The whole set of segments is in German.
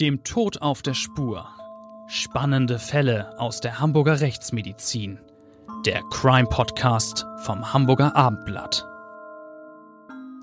Dem Tod auf der Spur. Spannende Fälle aus der Hamburger Rechtsmedizin. Der Crime Podcast vom Hamburger Abendblatt.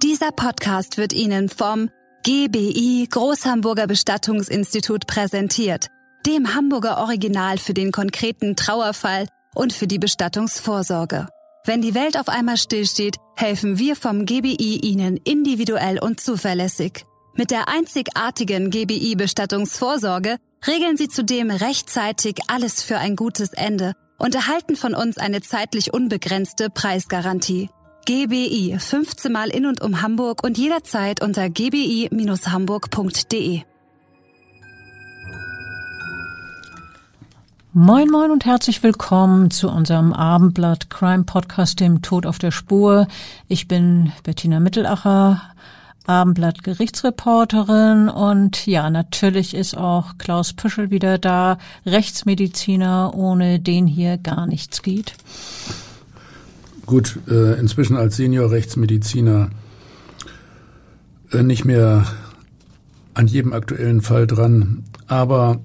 Dieser Podcast wird Ihnen vom GBI Großhamburger Bestattungsinstitut präsentiert, dem Hamburger Original für den konkreten Trauerfall und für die Bestattungsvorsorge. Wenn die Welt auf einmal stillsteht, helfen wir vom GBI Ihnen individuell und zuverlässig. Mit der einzigartigen GBI-Bestattungsvorsorge regeln Sie zudem rechtzeitig alles für ein gutes Ende und erhalten von uns eine zeitlich unbegrenzte Preisgarantie. GBI 15 Mal in und um Hamburg und jederzeit unter gbi-hamburg.de. Moin moin und herzlich willkommen zu unserem Abendblatt Crime Podcast dem Tod auf der Spur. Ich bin Bettina Mittelacher, Abendblatt Gerichtsreporterin und ja, natürlich ist auch Klaus Püschel wieder da, Rechtsmediziner, ohne den hier gar nichts geht. Gut, äh, inzwischen als Senior-Rechtsmediziner äh, nicht mehr an jedem aktuellen Fall dran, aber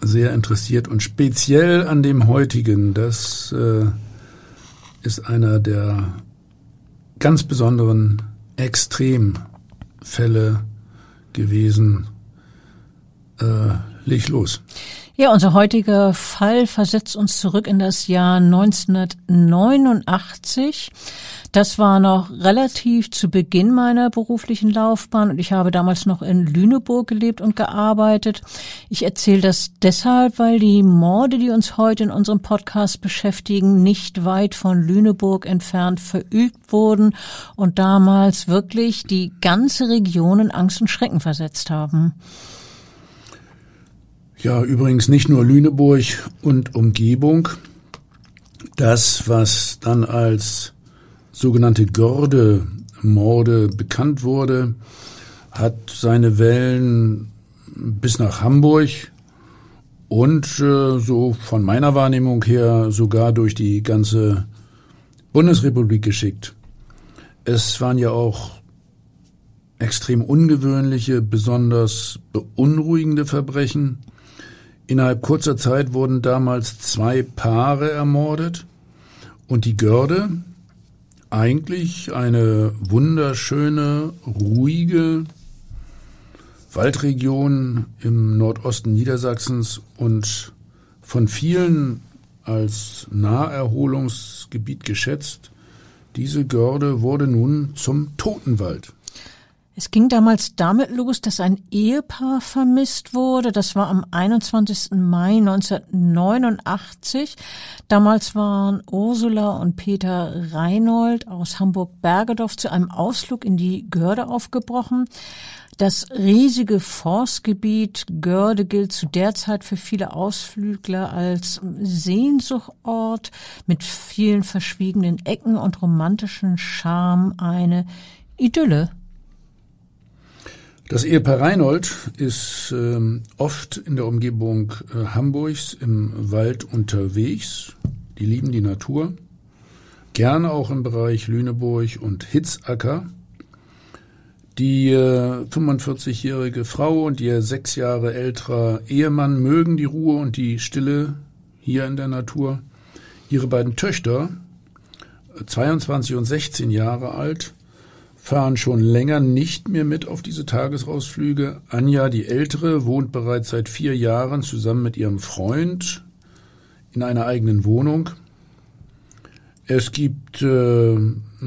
sehr interessiert und speziell an dem heutigen. Das äh, ist einer der ganz besonderen Extremfälle gewesen. Äh, leg los. Ja, unser heutiger Fall versetzt uns zurück in das Jahr 1989. Das war noch relativ zu Beginn meiner beruflichen Laufbahn und ich habe damals noch in Lüneburg gelebt und gearbeitet. Ich erzähle das deshalb, weil die Morde, die uns heute in unserem Podcast beschäftigen, nicht weit von Lüneburg entfernt verübt wurden und damals wirklich die ganze Region in Angst und Schrecken versetzt haben. Ja, übrigens nicht nur Lüneburg und Umgebung. Das, was dann als sogenannte Görde-Morde bekannt wurde, hat seine Wellen bis nach Hamburg und äh, so von meiner Wahrnehmung her sogar durch die ganze Bundesrepublik geschickt. Es waren ja auch extrem ungewöhnliche, besonders beunruhigende Verbrechen. Innerhalb kurzer Zeit wurden damals zwei Paare ermordet und die Görde, eigentlich eine wunderschöne, ruhige Waldregion im Nordosten Niedersachsens und von vielen als Naherholungsgebiet geschätzt. Diese Görde wurde nun zum Totenwald. Es ging damals damit los, dass ein Ehepaar vermisst wurde. Das war am 21. Mai 1989. Damals waren Ursula und Peter Reinhold aus Hamburg-Bergedorf zu einem Ausflug in die Görde aufgebrochen. Das riesige Forstgebiet Görde gilt zu der Zeit für viele Ausflügler als Sehnsuchtort mit vielen verschwiegenen Ecken und romantischen Charme, eine Idylle. Das Ehepaar Reinhold ist ähm, oft in der Umgebung äh, Hamburgs im Wald unterwegs. Die lieben die Natur. Gerne auch im Bereich Lüneburg und Hitzacker. Die äh, 45-jährige Frau und ihr sechs Jahre älterer Ehemann mögen die Ruhe und die Stille hier in der Natur. Ihre beiden Töchter, 22 und 16 Jahre alt, fahren schon länger nicht mehr mit auf diese Tagesausflüge. Anja, die Ältere, wohnt bereits seit vier Jahren zusammen mit ihrem Freund in einer eigenen Wohnung. Es gibt äh,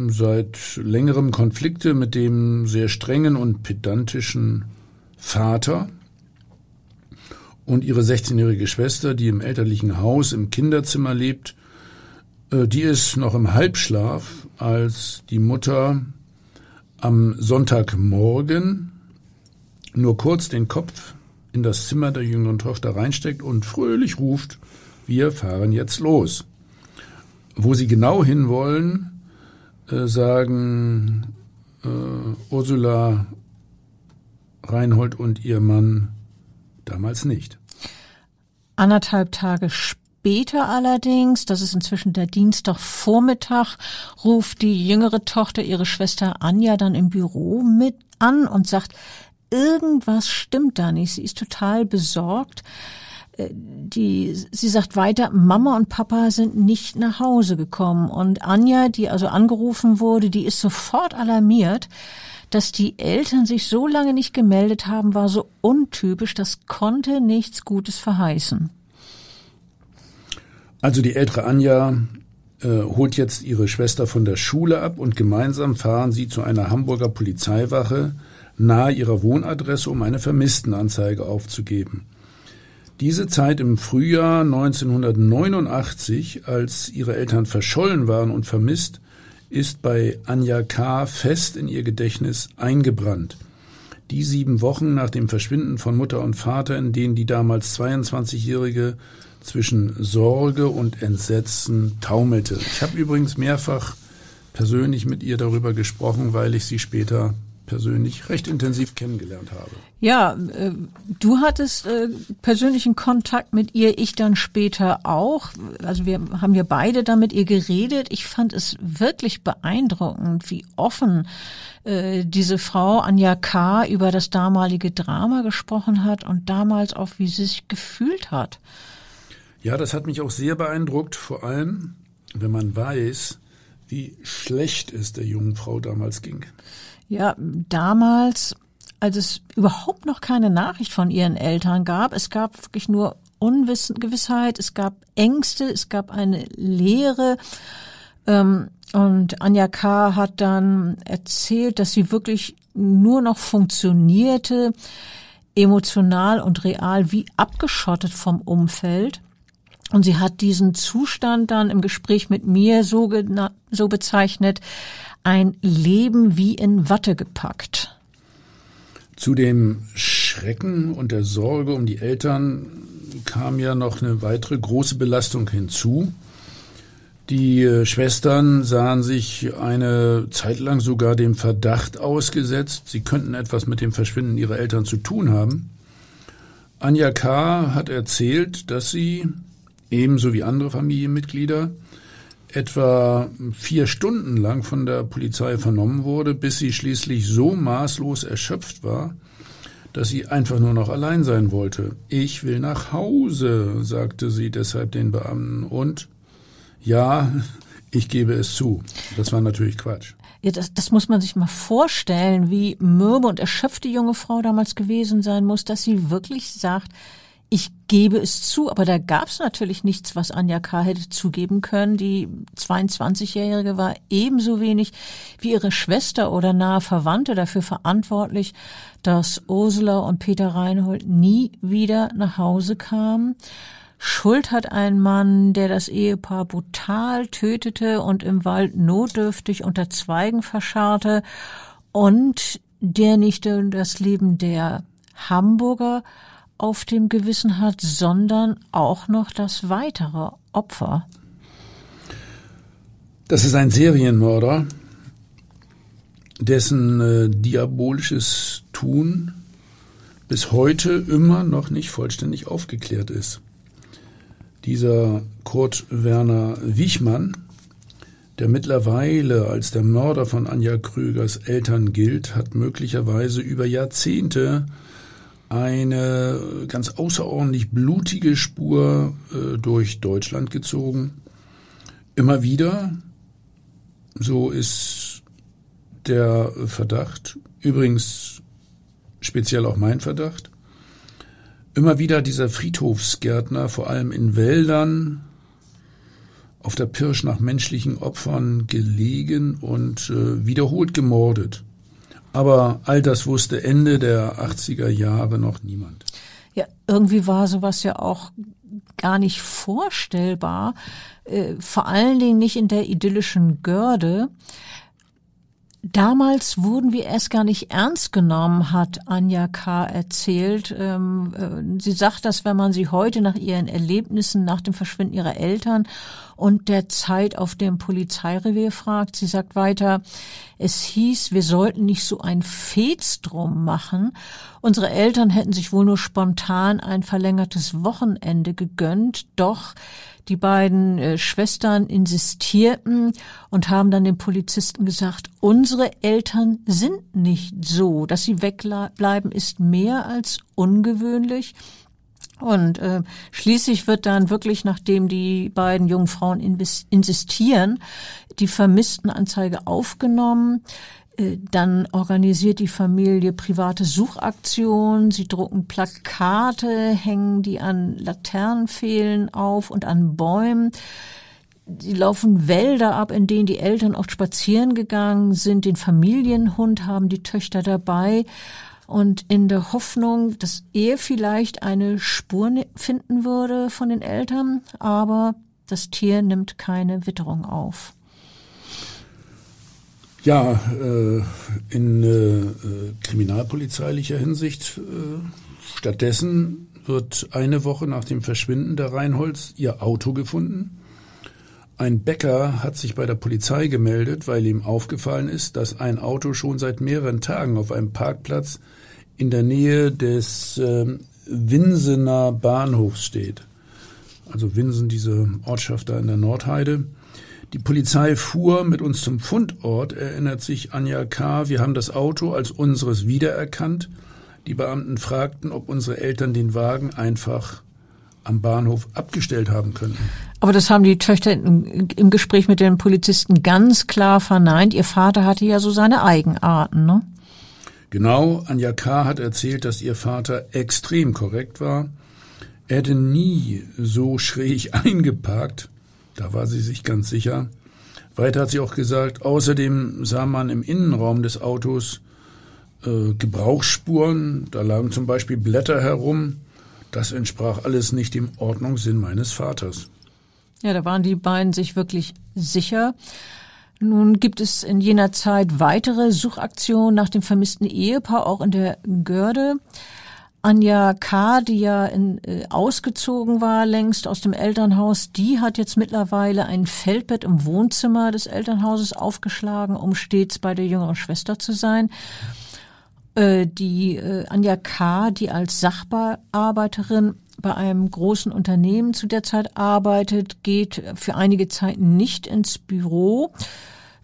seit längerem Konflikte mit dem sehr strengen und pedantischen Vater und ihre 16-jährige Schwester, die im elterlichen Haus im Kinderzimmer lebt. Äh, die ist noch im Halbschlaf, als die Mutter am Sonntagmorgen nur kurz den Kopf in das Zimmer der jüngeren Tochter reinsteckt und fröhlich ruft, wir fahren jetzt los. Wo sie genau hinwollen, äh, sagen äh, Ursula Reinhold und ihr Mann damals nicht. Anderthalb Tage später Später allerdings, das ist inzwischen der Dienstagvormittag, ruft die jüngere Tochter ihre Schwester Anja dann im Büro mit an und sagt, irgendwas stimmt da nicht. Sie ist total besorgt. Äh, die, sie sagt weiter, Mama und Papa sind nicht nach Hause gekommen. Und Anja, die also angerufen wurde, die ist sofort alarmiert. Dass die Eltern sich so lange nicht gemeldet haben, war so untypisch, das konnte nichts Gutes verheißen. Also die ältere Anja äh, holt jetzt ihre Schwester von der Schule ab und gemeinsam fahren sie zu einer Hamburger Polizeiwache nahe ihrer Wohnadresse, um eine Vermisstenanzeige aufzugeben. Diese Zeit im Frühjahr 1989, als ihre Eltern verschollen waren und vermisst, ist bei Anja K. fest in ihr Gedächtnis eingebrannt. Die sieben Wochen nach dem Verschwinden von Mutter und Vater, in denen die damals 22-Jährige zwischen Sorge und Entsetzen taumelte. Ich habe übrigens mehrfach persönlich mit ihr darüber gesprochen, weil ich sie später persönlich recht intensiv kennengelernt habe. Ja, äh, du hattest äh, persönlichen Kontakt mit ihr, ich dann später auch. Also wir haben ja beide da mit ihr geredet. Ich fand es wirklich beeindruckend, wie offen äh, diese Frau Anja K. über das damalige Drama gesprochen hat und damals auch, wie sie sich gefühlt hat. Ja, das hat mich auch sehr beeindruckt, vor allem, wenn man weiß, wie schlecht es der jungen Frau damals ging. Ja, damals, als es überhaupt noch keine Nachricht von ihren Eltern gab, es gab wirklich nur Ungewissheit, es gab Ängste, es gab eine Leere. Ähm, und Anja K. hat dann erzählt, dass sie wirklich nur noch funktionierte, emotional und real wie abgeschottet vom Umfeld. Und sie hat diesen Zustand dann im Gespräch mit mir so, so bezeichnet, ein Leben wie in Watte gepackt. Zu dem Schrecken und der Sorge um die Eltern kam ja noch eine weitere große Belastung hinzu. Die äh, Schwestern sahen sich eine Zeit lang sogar dem Verdacht ausgesetzt, sie könnten etwas mit dem Verschwinden ihrer Eltern zu tun haben. Anja K. hat erzählt, dass sie, ebenso wie andere Familienmitglieder, etwa vier Stunden lang von der Polizei vernommen wurde, bis sie schließlich so maßlos erschöpft war, dass sie einfach nur noch allein sein wollte. Ich will nach Hause, sagte sie deshalb den Beamten. Und ja, ich gebe es zu. Das war natürlich Quatsch. Ja, das, das muss man sich mal vorstellen, wie mürbe und erschöpft die junge Frau damals gewesen sein muss, dass sie wirklich sagt, gebe es zu, aber da gab es natürlich nichts, was Anja K. hätte zugeben können. Die 22-Jährige war ebenso wenig wie ihre Schwester oder nahe Verwandte dafür verantwortlich, dass Ursula und Peter Reinhold nie wieder nach Hause kamen. Schuld hat ein Mann, der das Ehepaar brutal tötete und im Wald notdürftig unter Zweigen verscharrte und der nicht das Leben der Hamburger auf dem Gewissen hat, sondern auch noch das weitere Opfer. Das ist ein Serienmörder, dessen äh, diabolisches Tun bis heute immer noch nicht vollständig aufgeklärt ist. Dieser Kurt Werner Wichmann, der mittlerweile als der Mörder von Anja Krügers Eltern gilt, hat möglicherweise über Jahrzehnte eine ganz außerordentlich blutige Spur äh, durch Deutschland gezogen. Immer wieder, so ist der Verdacht, übrigens speziell auch mein Verdacht, immer wieder dieser Friedhofsgärtner, vor allem in Wäldern, auf der Pirsch nach menschlichen Opfern gelegen und äh, wiederholt gemordet. Aber all das wusste Ende der 80er Jahre noch niemand. Ja, irgendwie war sowas ja auch gar nicht vorstellbar, äh, vor allen Dingen nicht in der idyllischen Görde. Damals wurden wir erst gar nicht ernst genommen, hat Anja K. erzählt. Ähm, äh, sie sagt das, wenn man sie heute nach ihren Erlebnissen nach dem Verschwinden ihrer Eltern und der Zeit auf dem Polizeirevier fragt. Sie sagt weiter, Es hieß, wir sollten nicht so ein Fez drum machen. Unsere Eltern hätten sich wohl nur spontan ein verlängertes Wochenende gegönnt, doch die beiden äh, Schwestern insistierten und haben dann den Polizisten gesagt, unsere Eltern sind nicht so. Dass sie wegbleiben, ist mehr als ungewöhnlich. Und äh, schließlich wird dann wirklich, nachdem die beiden jungen Frauen insistieren, die Vermisstenanzeige aufgenommen. Äh, dann organisiert die Familie private Suchaktionen. Sie drucken Plakate, hängen die an Laternenpfählen auf und an Bäumen. Sie laufen Wälder ab, in denen die Eltern oft spazieren gegangen sind. Den Familienhund haben die Töchter dabei und in der Hoffnung, dass er vielleicht eine Spur finden würde von den Eltern, aber das Tier nimmt keine Witterung auf. Ja, äh, in äh, kriminalpolizeilicher Hinsicht äh, stattdessen wird eine Woche nach dem Verschwinden der Reinholds ihr Auto gefunden. Ein Bäcker hat sich bei der Polizei gemeldet, weil ihm aufgefallen ist, dass ein Auto schon seit mehreren Tagen auf einem Parkplatz in der Nähe des äh, Winsener Bahnhofs steht. Also Winsen, diese Ortschaft da in der Nordheide. Die Polizei fuhr mit uns zum Fundort, erinnert sich Anja K. Wir haben das Auto als unseres wiedererkannt. Die Beamten fragten, ob unsere Eltern den Wagen einfach am Bahnhof abgestellt haben könnten. Aber das haben die Töchter im, im Gespräch mit den Polizisten ganz klar verneint. Ihr Vater hatte ja so seine Eigenarten, ne? Genau, Anja K. hat erzählt, dass ihr Vater extrem korrekt war. Er hätte nie so schräg eingeparkt. Da war sie sich ganz sicher. Weiter hat sie auch gesagt, außerdem sah man im Innenraum des Autos äh, Gebrauchsspuren. Da lagen zum Beispiel Blätter herum. Das entsprach alles nicht dem Ordnungssinn meines Vaters. Ja, da waren die beiden sich wirklich sicher. Nun gibt es in jener Zeit weitere Suchaktionen nach dem vermissten Ehepaar, auch in der Görde. Anja K., die ja in, äh, ausgezogen war längst aus dem Elternhaus, die hat jetzt mittlerweile ein Feldbett im Wohnzimmer des Elternhauses aufgeschlagen, um stets bei der jüngeren Schwester zu sein. Äh, die äh, Anja K., die als Sachbearbeiterin bei einem großen Unternehmen zu der Zeit arbeitet, geht für einige Zeit nicht ins Büro.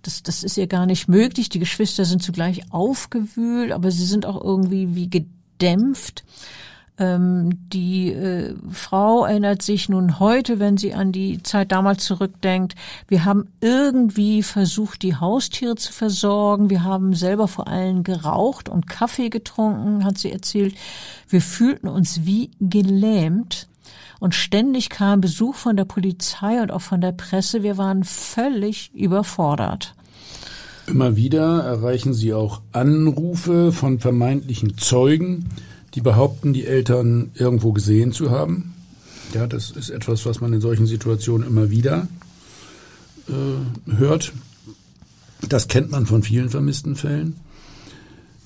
Das, das ist ihr gar nicht möglich. Die Geschwister sind zugleich aufgewühlt, aber sie sind auch irgendwie wie gedämpft. Ähm, die äh, Frau erinnert sich nun heute, wenn sie an die Zeit damals zurückdenkt, wir haben irgendwie versucht, die Haustiere zu versorgen. Wir haben selber vor allem geraucht und Kaffee getrunken, hat sie erzählt. Wir fühlten uns wie gelähmt. Und ständig kam Besuch von der Polizei und auch von der Presse. Wir waren völlig überfordert. Immer wieder erreichen sie auch Anrufe von vermeintlichen Zeugen, die behaupten, die Eltern irgendwo gesehen zu haben. Ja, das ist etwas, was man in solchen Situationen immer wieder äh, hört. Das kennt man von vielen vermissten Fällen.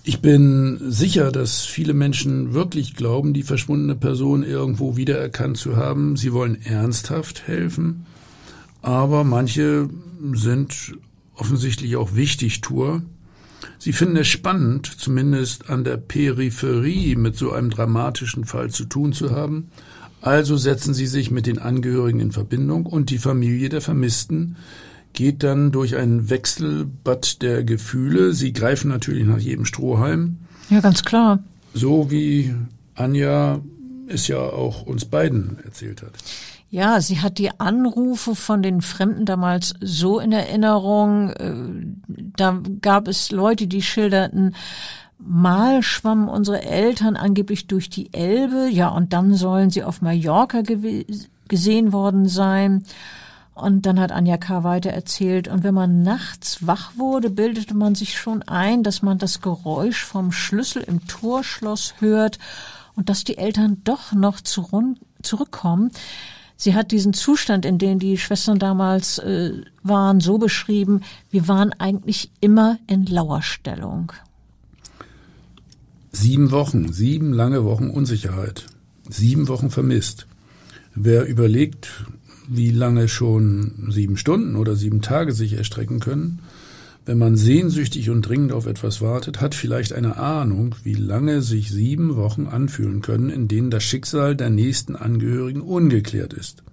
Ich bin sicher, dass viele Menschen wirklich glauben, die verschwundene Person irgendwo wiedererkannt zu haben. Sie wollen ernsthaft helfen, aber manche sind offensichtlich auch Wichtigtour. Sie finden es spannend, zumindest an der Peripherie mit so einem dramatischen Fall zu tun zu haben. Also setzen sie sich mit den Angehörigen in Verbindung und die Familie der Vermissten geht dann durch ein Wechselbad der Gefühle. Sie greifen natürlich nach jedem Strohhalm. Ja, ganz klar. So wie Anja es ja auch uns beiden erzählt hat. Ja, sie hat die Anrufe von den Fremden damals so in Erinnerung. Äh, da gab es Leute, die schilderten, Mal schwammen unsere Eltern angeblich durch die Elbe, ja, und dann sollen sie auf Mallorca gesehen worden sein. Und dann hat Anja K. weiter erzählt, und wenn man nachts wach wurde, bildete man sich schon ein, dass man das Geräusch vom Schlüssel im Torschloss hört und dass die Eltern doch noch zurückkommen. Sie hat diesen Zustand, in dem die Schwestern damals äh, waren, so beschrieben, wir waren eigentlich immer in Lauerstellung. Sieben Wochen, sieben lange Wochen Unsicherheit, sieben Wochen vermisst. Wer überlegt, wie lange schon sieben Stunden oder sieben Tage sich erstrecken können, wenn man sehnsüchtig und dringend auf etwas wartet, hat vielleicht eine Ahnung, wie lange sich sieben Wochen anfühlen können, in denen das Schicksal der nächsten Angehörigen ungeklärt ist.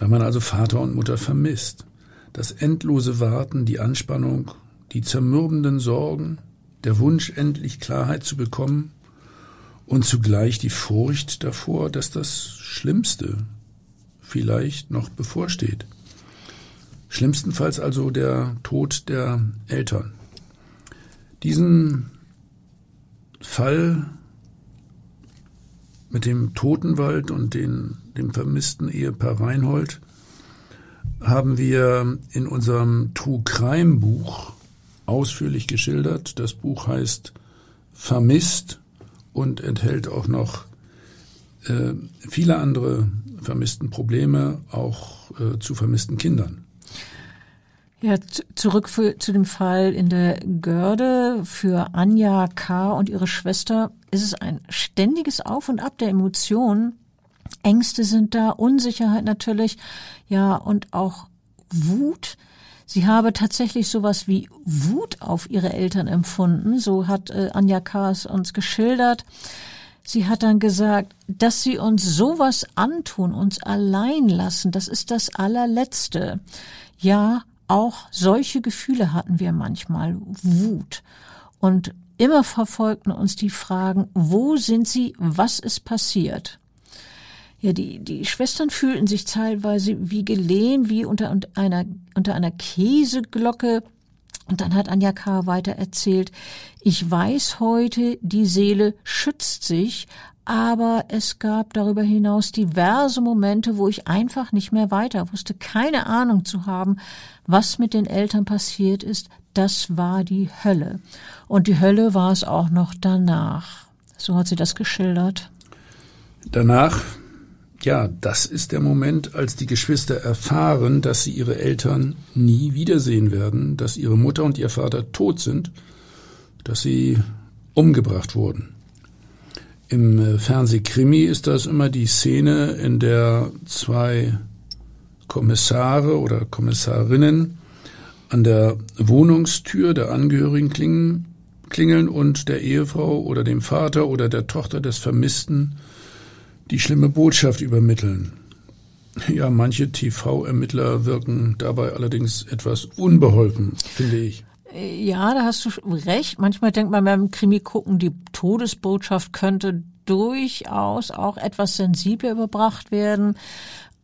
Wenn man also Vater und Mutter vermisst, das endlose Warten, die Anspannung, die zermürbenden Sorgen, der Wunsch, endlich Klarheit zu bekommen und zugleich die Furcht davor, dass das Schlimmste vielleicht noch bevorsteht. Schlimmstenfalls also der Tod der Eltern. Diesen Fall mit dem Totenwald und den, dem vermissten Ehepaar Reinhold haben wir in unserem True Crime Buch ausführlich geschildert. Das Buch heißt Vermisst und enthält auch noch äh, viele andere vermissten Probleme, auch äh, zu vermissten Kindern. Ja, zurück für, zu dem Fall in der Görde. Für Anja K. und ihre Schwester ist es ein ständiges Auf und Ab der Emotionen. Ängste sind da, Unsicherheit natürlich, ja, und auch Wut. Sie habe tatsächlich sowas wie Wut auf ihre Eltern empfunden, so hat äh, Anja K. es uns geschildert. Sie hat dann gesagt, dass sie uns sowas antun, uns allein lassen, das ist das allerletzte. Ja, auch solche Gefühle hatten wir manchmal, Wut. Und immer verfolgten uns die Fragen, wo sind sie, was ist passiert? Ja, die, die Schwestern fühlten sich teilweise wie gelehen, wie unter einer, unter einer Käseglocke. Und dann hat Anja K. weiter erzählt, ich weiß heute, die Seele schützt sich, aber es gab darüber hinaus diverse Momente, wo ich einfach nicht mehr weiter wusste, keine Ahnung zu haben, was mit den Eltern passiert ist. Das war die Hölle. Und die Hölle war es auch noch danach. So hat sie das geschildert. Danach, ja, das ist der Moment, als die Geschwister erfahren, dass sie ihre Eltern nie wiedersehen werden, dass ihre Mutter und ihr Vater tot sind, dass sie umgebracht wurden. Im äh, Fernsehkrimi ist das immer die Szene, in der zwei Kommissare oder Kommissarinnen an der Wohnungstür der Angehörigen klingen, klingeln und der Ehefrau oder dem Vater oder der Tochter des Vermissten die schlimme Botschaft übermitteln. Ja, manche TV-Ermittler wirken dabei allerdings etwas unbeholfen, finde ich. Ja, da hast du recht. Manchmal denkt man beim Krimi gucken, die Todesbotschaft könnte durchaus auch etwas sensibler überbracht werden.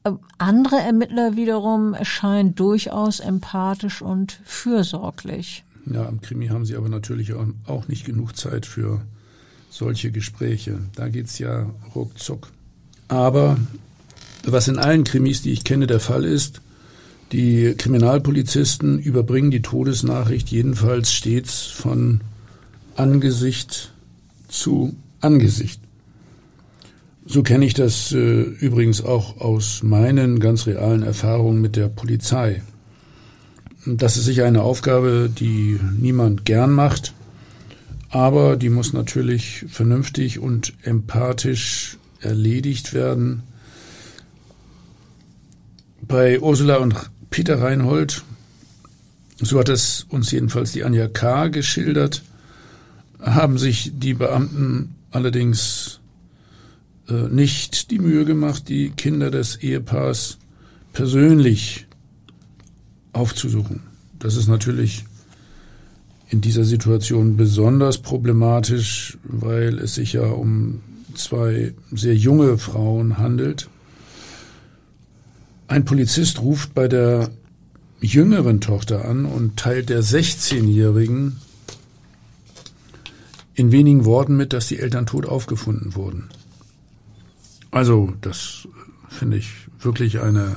Äh, andere Ermittler wiederum erscheinen durchaus empathisch und fürsorglich. Ja, am Krimi haben sie aber natürlich auch nicht genug Zeit für solche Gespräche. Da geht's ja ruckzuck. Aber was in allen Krimis, die ich kenne, der Fall ist, die Kriminalpolizisten überbringen die Todesnachricht jedenfalls stets von Angesicht zu Angesicht. So kenne ich das äh, übrigens auch aus meinen ganz realen Erfahrungen mit der Polizei. Das ist sicher eine Aufgabe, die niemand gern macht, aber die muss natürlich vernünftig und empathisch erledigt werden. Bei Ursula und Peter Reinhold, so hat es uns jedenfalls die Anja K. geschildert, haben sich die Beamten allerdings äh, nicht die Mühe gemacht, die Kinder des Ehepaars persönlich aufzusuchen. Das ist natürlich in dieser Situation besonders problematisch, weil es sich ja um zwei sehr junge Frauen handelt. Ein Polizist ruft bei der jüngeren Tochter an und teilt der 16-Jährigen in wenigen Worten mit, dass die Eltern tot aufgefunden wurden. Also, das finde ich wirklich eine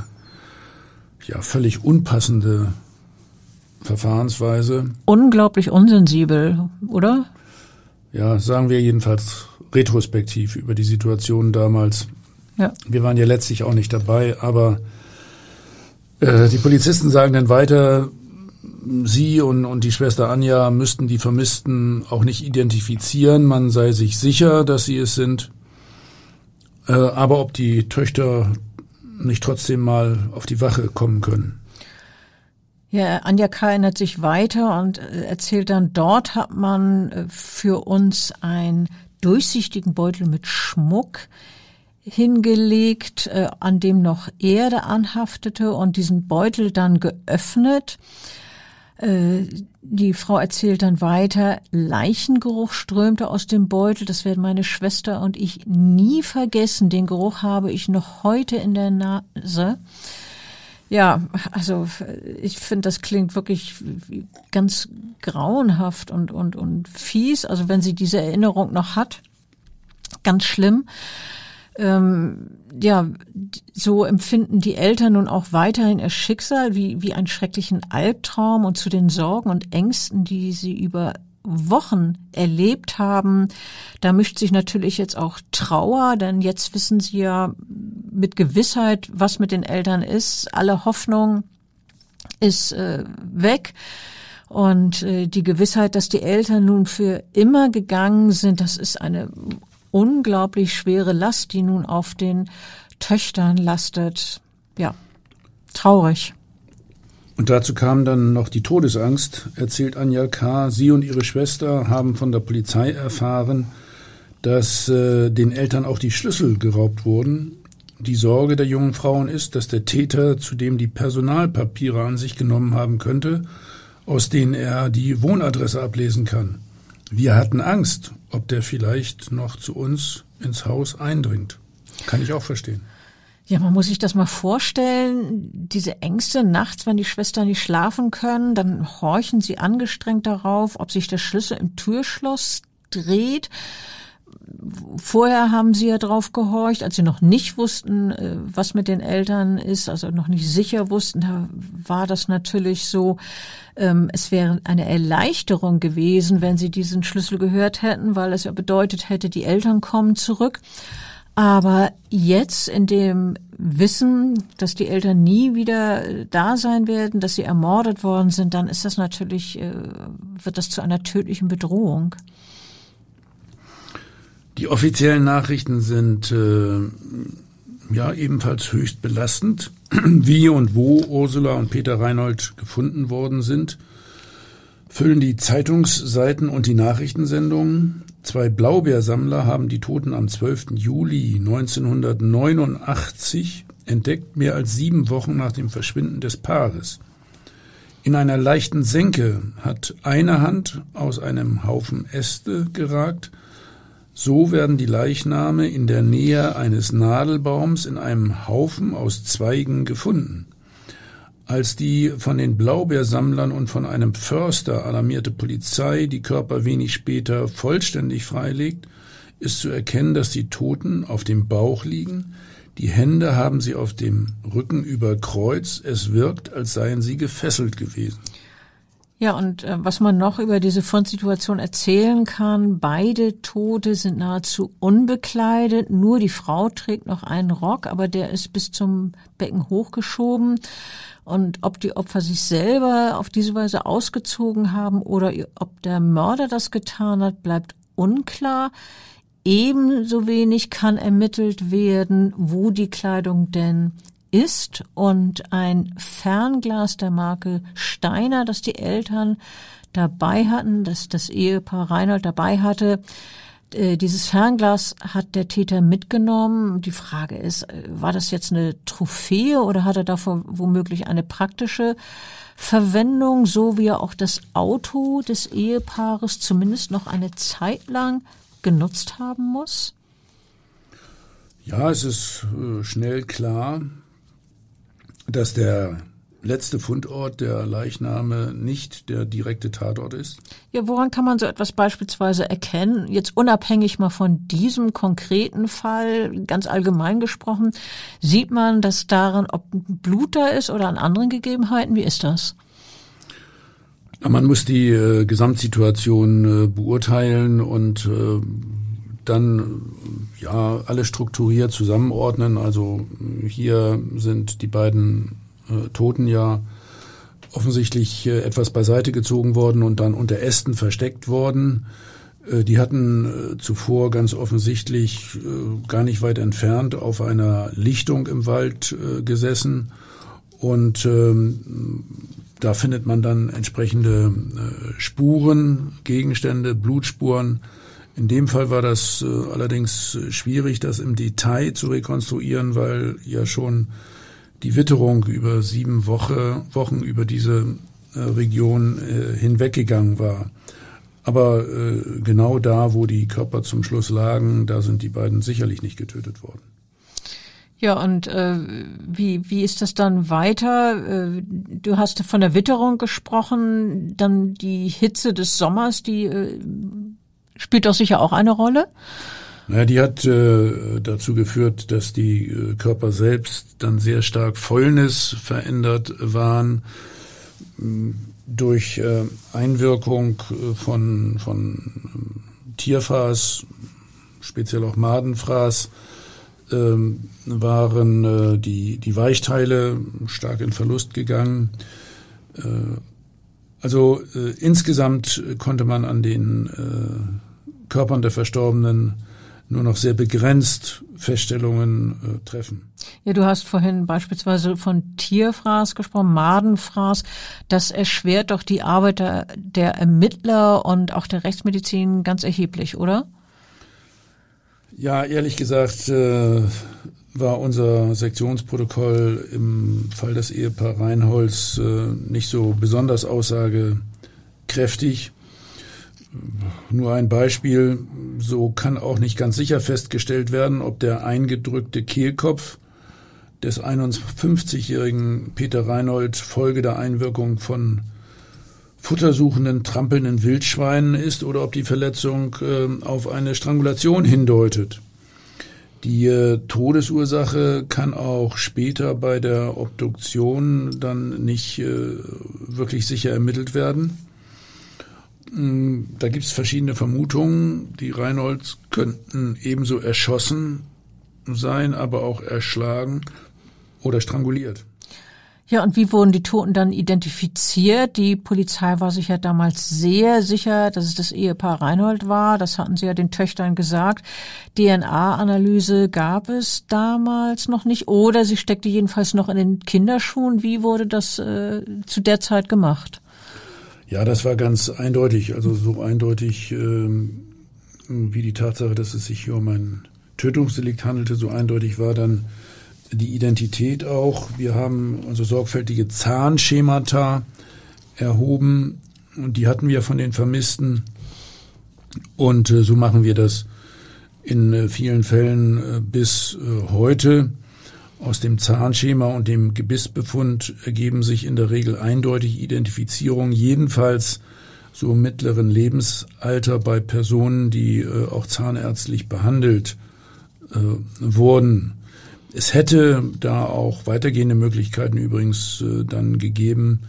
ja völlig unpassende Verfahrensweise. Unglaublich unsensibel, oder? Ja, sagen wir jedenfalls retrospektiv über die Situation damals. Ja. Wir waren ja letztlich auch nicht dabei, aber äh, die Polizisten sagen dann weiter, sie und, und die Schwester Anja müssten die Vermissten auch nicht identifizieren. Man sei sich sicher, dass sie es sind. Äh, aber ob die Töchter nicht trotzdem mal auf die Wache kommen können. Ja, Anja K. erinnert sich weiter und äh, erzählt dann, dort hat man für uns einen durchsichtigen Beutel mit Schmuck hingelegt, äh, an dem noch Erde anhaftete und diesen Beutel dann geöffnet. Die Frau erzählt dann weiter, Leichengeruch strömte aus dem Beutel. Das werden meine Schwester und ich nie vergessen. Den Geruch habe ich noch heute in der Nase. Ja, also ich finde, das klingt wirklich ganz grauenhaft und, und, und fies. Also wenn sie diese Erinnerung noch hat, ganz schlimm. Ähm, ja, so empfinden die Eltern nun auch weiterhin ihr Schicksal wie, wie einen schrecklichen Albtraum und zu den Sorgen und Ängsten, die sie über Wochen erlebt haben. Da mischt sich natürlich jetzt auch Trauer, denn jetzt wissen sie ja mit Gewissheit, was mit den Eltern ist. Alle Hoffnung ist äh, weg. Und äh, die Gewissheit, dass die Eltern nun für immer gegangen sind, das ist eine unglaublich schwere Last, die nun auf den Töchtern lastet. Ja, traurig. Und dazu kam dann noch die Todesangst, erzählt Anja K. Sie und ihre Schwester haben von der Polizei erfahren, dass äh, den Eltern auch die Schlüssel geraubt wurden. Die Sorge der jungen Frauen ist, dass der Täter zudem die Personalpapiere an sich genommen haben könnte, aus denen er die Wohnadresse ablesen kann. Wir hatten Angst, ob der vielleicht noch zu uns ins Haus eindringt. Kann ich auch verstehen. Ja, man muss sich das mal vorstellen, diese Ängste nachts, wenn die Schwestern nicht schlafen können, dann horchen sie angestrengt darauf, ob sich der Schlüssel im Türschloss dreht. Vorher haben sie ja drauf gehorcht, als sie noch nicht wussten, äh, was mit den Eltern ist, also noch nicht sicher wussten, da war das natürlich so, ähm, es wäre eine Erleichterung gewesen, wenn sie diesen Schlüssel gehört hätten, weil es ja bedeutet hätte, die Eltern kommen zurück. Aber jetzt in dem Wissen, dass die Eltern nie wieder äh, da sein werden, dass sie ermordet worden sind, dann ist das natürlich, äh, wird das zu einer tödlichen Bedrohung. Die offiziellen Nachrichten sind äh, ja ebenfalls höchst belastend. Wie und wo Ursula und Peter Reinhold gefunden worden sind, füllen die Zeitungsseiten und die Nachrichtensendungen. Zwei Blaubeersammler haben die Toten am 12. Juli 1989 entdeckt, mehr als sieben Wochen nach dem Verschwinden des Paares. In einer leichten Senke hat eine Hand aus einem Haufen Äste geragt. So werden die Leichname in der Nähe eines Nadelbaums in einem Haufen aus Zweigen gefunden. Als die von den Blaubeersammlern und von einem Förster alarmierte Polizei die Körper wenig später vollständig freilegt, ist zu erkennen, dass die Toten auf dem Bauch liegen, die Hände haben sie auf dem Rücken über Kreuz, es wirkt, als seien sie gefesselt gewesen. Ja, und äh, was man noch über diese Fundsituation erzählen kann, beide Tote sind nahezu unbekleidet, nur die Frau trägt noch einen Rock, aber der ist bis zum Becken hochgeschoben. Und ob die Opfer sich selber auf diese Weise ausgezogen haben oder ob der Mörder das getan hat, bleibt unklar. Ebenso wenig kann ermittelt werden, wo die Kleidung denn ist und ein Fernglas der Marke Steiner, das die Eltern dabei hatten, das das Ehepaar Reinhold dabei hatte, äh, dieses Fernglas hat der Täter mitgenommen. Die Frage ist, äh, war das jetzt eine Trophäe oder hat er davon womöglich eine praktische Verwendung, so wie er auch das Auto des Ehepaares zumindest noch eine Zeit lang genutzt haben muss? Ja, es ist äh, schnell klar, dass der letzte Fundort der Leichname nicht der direkte Tatort ist? Ja, woran kann man so etwas beispielsweise erkennen? Jetzt unabhängig mal von diesem konkreten Fall, ganz allgemein gesprochen, sieht man, dass daran, ob Blut da ist oder an anderen Gegebenheiten, wie ist das? Man muss die äh, Gesamtsituation äh, beurteilen und äh, dann ja alle strukturiert zusammenordnen. Also hier sind die beiden äh, Toten ja offensichtlich äh, etwas beiseite gezogen worden und dann unter Ästen versteckt worden. Äh, die hatten äh, zuvor ganz offensichtlich äh, gar nicht weit entfernt auf einer Lichtung im Wald äh, gesessen und ähm, da findet man dann entsprechende Spuren, Gegenstände, Blutspuren. In dem Fall war das äh, allerdings schwierig, das im Detail zu rekonstruieren, weil ja schon die Witterung über sieben Woche, Wochen über diese äh, Region äh, hinweggegangen war. Aber äh, genau da, wo die Körper zum Schluss lagen, da sind die beiden sicherlich nicht getötet worden. Ja, und äh, wie, wie ist das dann weiter? Äh, du hast von der Witterung gesprochen, dann die Hitze des Sommers, die äh, spielt doch sicher auch eine Rolle. Naja, die hat äh, dazu geführt, dass die äh, Körper selbst dann sehr stark Fäulnis verändert waren durch äh, Einwirkung äh, von, von äh, Tierfraß, speziell auch Madenfraß, ähm, waren äh, die, die Weichteile stark in Verlust gegangen. Äh, also äh, insgesamt konnte man an den äh, Körpern der Verstorbenen nur noch sehr begrenzt Feststellungen äh, treffen. Ja, du hast vorhin beispielsweise von Tierfraß gesprochen, Madenfraß. Das erschwert doch die Arbeit der, der Ermittler und auch der Rechtsmedizin ganz erheblich, oder? Ja, ehrlich gesagt äh, war unser Sektionsprotokoll im Fall des Ehepaar Reinholz äh, nicht so besonders aussagekräftig. Nur ein Beispiel, so kann auch nicht ganz sicher festgestellt werden, ob der eingedrückte Kehlkopf des 51-jährigen Peter Reinhold Folge der Einwirkung von futtersuchenden, trampelnden Wildschweinen ist oder ob die Verletzung äh, auf eine Strangulation hindeutet. Die äh, Todesursache kann auch später bei der Obduktion dann nicht äh, wirklich sicher ermittelt werden. Mm, da gibt es verschiedene Vermutungen. Die Reinholds könnten ebenso erschossen sein, aber auch erschlagen oder stranguliert. Ja, und wie wurden die Toten dann identifiziert? Die Polizei war sich ja damals sehr sicher, dass es das Ehepaar Reinhold war. Das hatten sie ja den Töchtern gesagt. DNA-Analyse gab es damals noch nicht oder sie steckte jedenfalls noch in den Kinderschuhen. Wie wurde das äh, zu der Zeit gemacht? Ja, das war ganz eindeutig, also so eindeutig ähm, wie die Tatsache, dass es sich hier um ein Tötungsdelikt handelte, so eindeutig war dann die Identität auch. Wir haben also sorgfältige Zahnschemata erhoben und die hatten wir von den Vermissten. Und äh, so machen wir das in äh, vielen Fällen äh, bis äh, heute. Aus dem Zahnschema und dem Gebissbefund ergeben sich in der Regel eindeutig Identifizierungen, jedenfalls so im mittleren Lebensalter bei Personen, die äh, auch zahnärztlich behandelt äh, wurden. Es hätte da auch weitergehende Möglichkeiten übrigens äh, dann gegeben.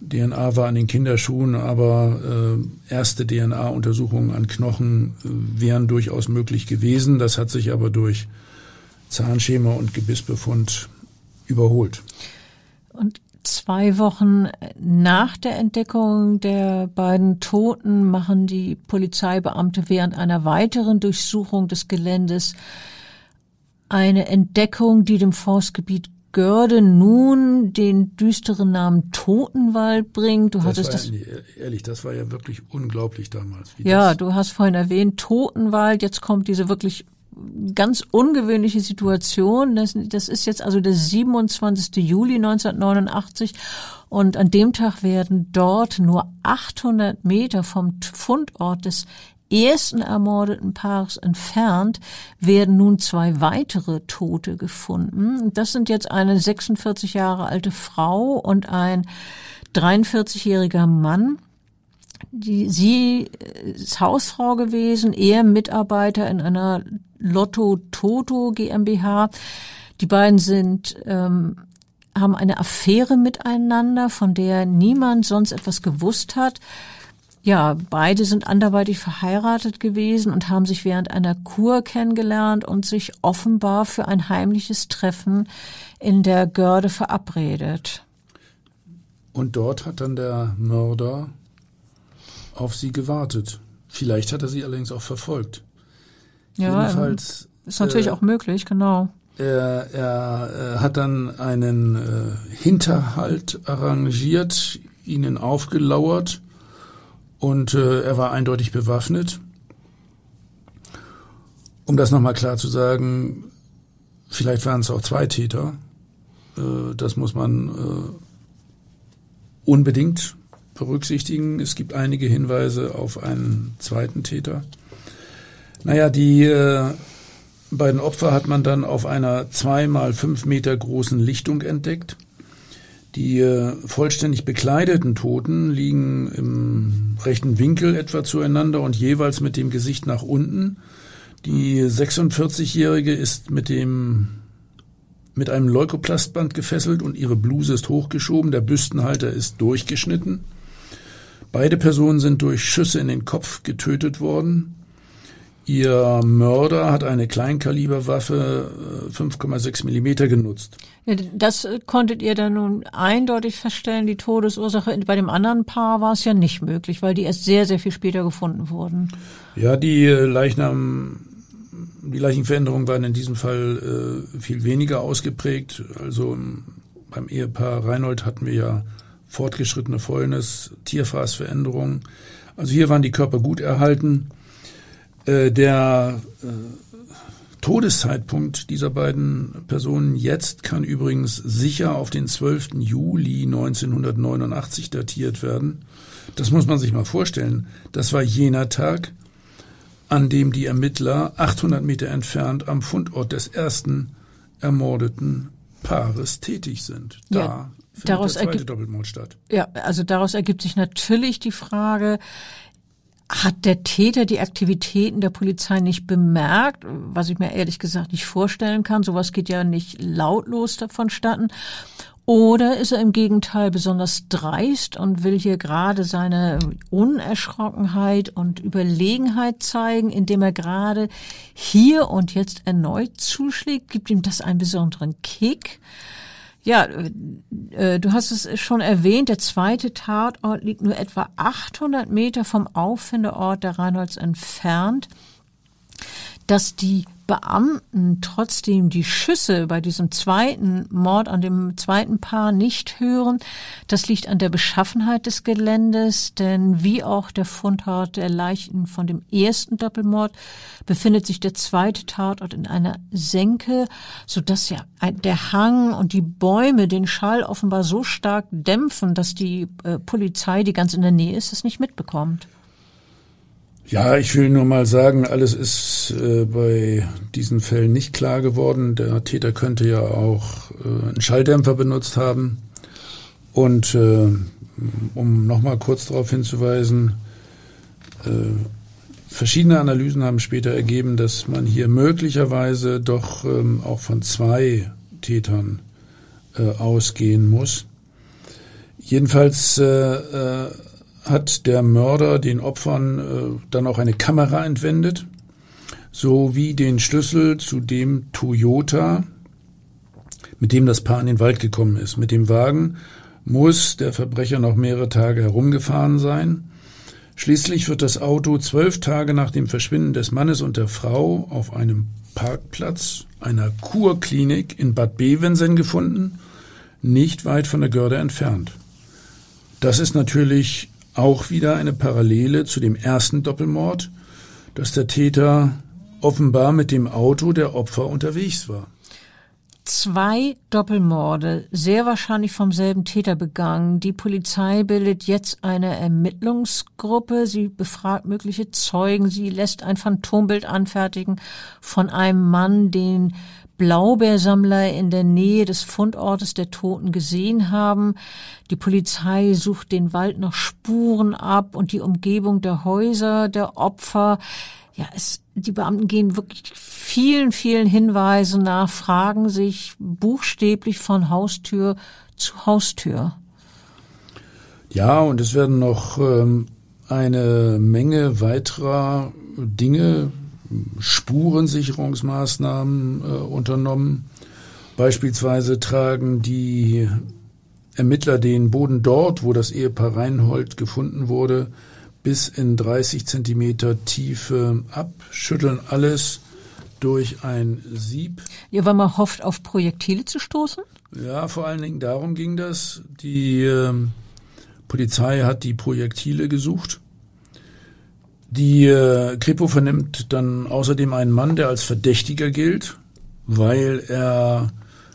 DNA war an den Kinderschuhen, aber äh, erste DNA-Untersuchungen an Knochen äh, wären durchaus möglich gewesen. Das hat sich aber durch Zahnschema und Gebissbefund überholt. Und zwei Wochen nach der Entdeckung der beiden Toten machen die Polizeibeamte während einer weiteren Durchsuchung des Geländes eine Entdeckung, die dem Forstgebiet Görde nun den düsteren Namen Totenwald bringt. Du das hattest das. Ehrlich, das war ja wirklich unglaublich damals. ja, du hast vorhin erwähnt, Totenwald. Jetzt kommt diese wirklich ganz ungewöhnliche Situation. Das, das ist jetzt also der 27. Juli 1989 und an dem Tag werden dort nur 800 Meter vom Fundort des ersten ermordeten Paares entfernt werden nun zwei weitere Tote gefunden. Das sind jetzt eine 46 Jahre alte Frau und ein 43-jähriger Mann. Die, sie ist Hausfrau gewesen, er Mitarbeiter in einer Lotto Toto GmbH. Die beiden sind ähm, haben eine Affäre miteinander, von der niemand sonst etwas gewusst hat. Ja, beide sind anderweitig verheiratet gewesen und haben sich während einer Kur kennengelernt und sich offenbar für ein heimliches Treffen in der Görde verabredet. Und dort hat dann der Mörder auf sie gewartet. Vielleicht hat er sie allerdings auch verfolgt. Ja, Jedenfalls, ist natürlich äh, auch möglich, genau. Er, er, hat dann einen äh, Hinterhalt arrangiert, ihnen aufgelauert und äh, er war eindeutig bewaffnet. Um das nochmal klar zu sagen, vielleicht waren es auch zwei Täter. Äh, das muss man äh, unbedingt berücksichtigen. Es gibt einige Hinweise auf einen zweiten Täter. Naja, die äh, beiden Opfer hat man dann auf einer zwei mal fünf Meter großen Lichtung entdeckt. Die äh, vollständig bekleideten Toten liegen im rechten Winkel etwa zueinander und jeweils mit dem Gesicht nach unten. Die 46-Jährige ist mit dem mit einem Leukoplastband gefesselt und ihre Bluse ist hochgeschoben, der Büstenhalter ist durchgeschnitten. Beide Personen sind durch Schüsse in den Kopf getötet worden. Ihr Mörder hat eine Kleinkaliberwaffe 5,6 äh, Millimeter genutzt. Das äh, konntet ihr dann nun eindeutig feststellen, die Todesursache. Bei dem anderen Paar war es ja nicht möglich, weil die erst sehr, sehr viel später gefunden wurden. Ja, die äh, Leichnam, die Leichenveränderungen waren in diesem Fall äh, viel weniger ausgeprägt. Also beim Ehepaar Reinhold hatten wir ja fortgeschrittene Fäulnis, Tierfraßveränderungen. Also hier waren die Körper gut erhalten. Äh, der äh, Todeszeitpunkt dieser beiden Personen jetzt kann übrigens sicher auf den 12. Juli 1989 datiert werden. Das muss man sich mal vorstellen. Das war jener Tag, an dem die Ermittler 800 Meter entfernt am Fundort des ersten ermordeten Paares tätig sind. Da ja, findet daraus der zweite Doppelmord statt. Ja, also daraus ergibt sich natürlich die Frage, hat der Täter die Aktivitäten der Polizei nicht bemerkt, was ich mir ehrlich gesagt nicht vorstellen kann. Sowas geht ja nicht lautlos davonstatten. Oder ist er im Gegenteil besonders dreist und will hier gerade seine Unerschrockenheit und Überlegenheit zeigen, indem er gerade hier und jetzt erneut zuschlägt? Gibt ihm das einen besonderen Kick? Ja, äh, du hast es schon erwähnt, der zweite Tatort liegt nur etwa 800 Meter vom Auffindeort der Reinholds entfernt. Dass die Beamten trotzdem die Schüsse bei diesem zweiten Mord an dem zweiten Paar nicht hören. Das liegt an der Beschaffenheit des Geländes, denn wie auch der Fundort der Leichen von dem ersten Doppelmord befindet sich der zweite Tatort in einer Senke, so dass ja der Hang und die Bäume den Schall offenbar so stark dämpfen, dass die äh, Polizei, die ganz in der Nähe ist, es nicht mitbekommt. Ja, ich will nur mal sagen, alles ist äh, bei diesen Fällen nicht klar geworden. Der Täter könnte ja auch äh, einen Schalldämpfer benutzt haben. Und äh, um nochmal kurz darauf hinzuweisen, äh, verschiedene Analysen haben später ergeben, dass man hier möglicherweise doch ähm, auch von zwei Tätern äh, ausgehen muss. Jedenfalls äh, äh, hat der Mörder den Opfern äh, dann auch eine Kamera entwendet, sowie den Schlüssel zu dem Toyota, mit dem das Paar in den Wald gekommen ist. Mit dem Wagen muss der Verbrecher noch mehrere Tage herumgefahren sein. Schließlich wird das Auto zwölf Tage nach dem Verschwinden des Mannes und der Frau auf einem Parkplatz einer Kurklinik in Bad Bevensen gefunden, nicht weit von der Görde entfernt. Das ist natürlich auch wieder eine Parallele zu dem ersten Doppelmord, dass der Täter offenbar mit dem Auto der Opfer unterwegs war. Zwei Doppelmorde, sehr wahrscheinlich vom selben Täter begangen. Die Polizei bildet jetzt eine Ermittlungsgruppe. Sie befragt mögliche Zeugen. Sie lässt ein Phantombild anfertigen von einem Mann, den Blaubeersammler in der Nähe des Fundortes der Toten gesehen haben. Die Polizei sucht den Wald nach Spuren ab und die Umgebung der Häuser der Opfer. Ja, es, die Beamten gehen wirklich vielen, vielen Hinweisen nach, fragen sich buchstäblich von Haustür zu Haustür. Ja, und es werden noch ähm, eine Menge weiterer Dinge Spurensicherungsmaßnahmen äh, unternommen. Beispielsweise tragen die Ermittler den Boden dort, wo das Ehepaar Reinhold gefunden wurde, bis in 30 Zentimeter Tiefe ab, schütteln alles durch ein Sieb. Ja, weil man hofft, auf Projektile zu stoßen? Ja, vor allen Dingen darum ging das. Die äh, Polizei hat die Projektile gesucht. Die äh, Kripo vernimmt dann außerdem einen Mann, der als Verdächtiger gilt, weil er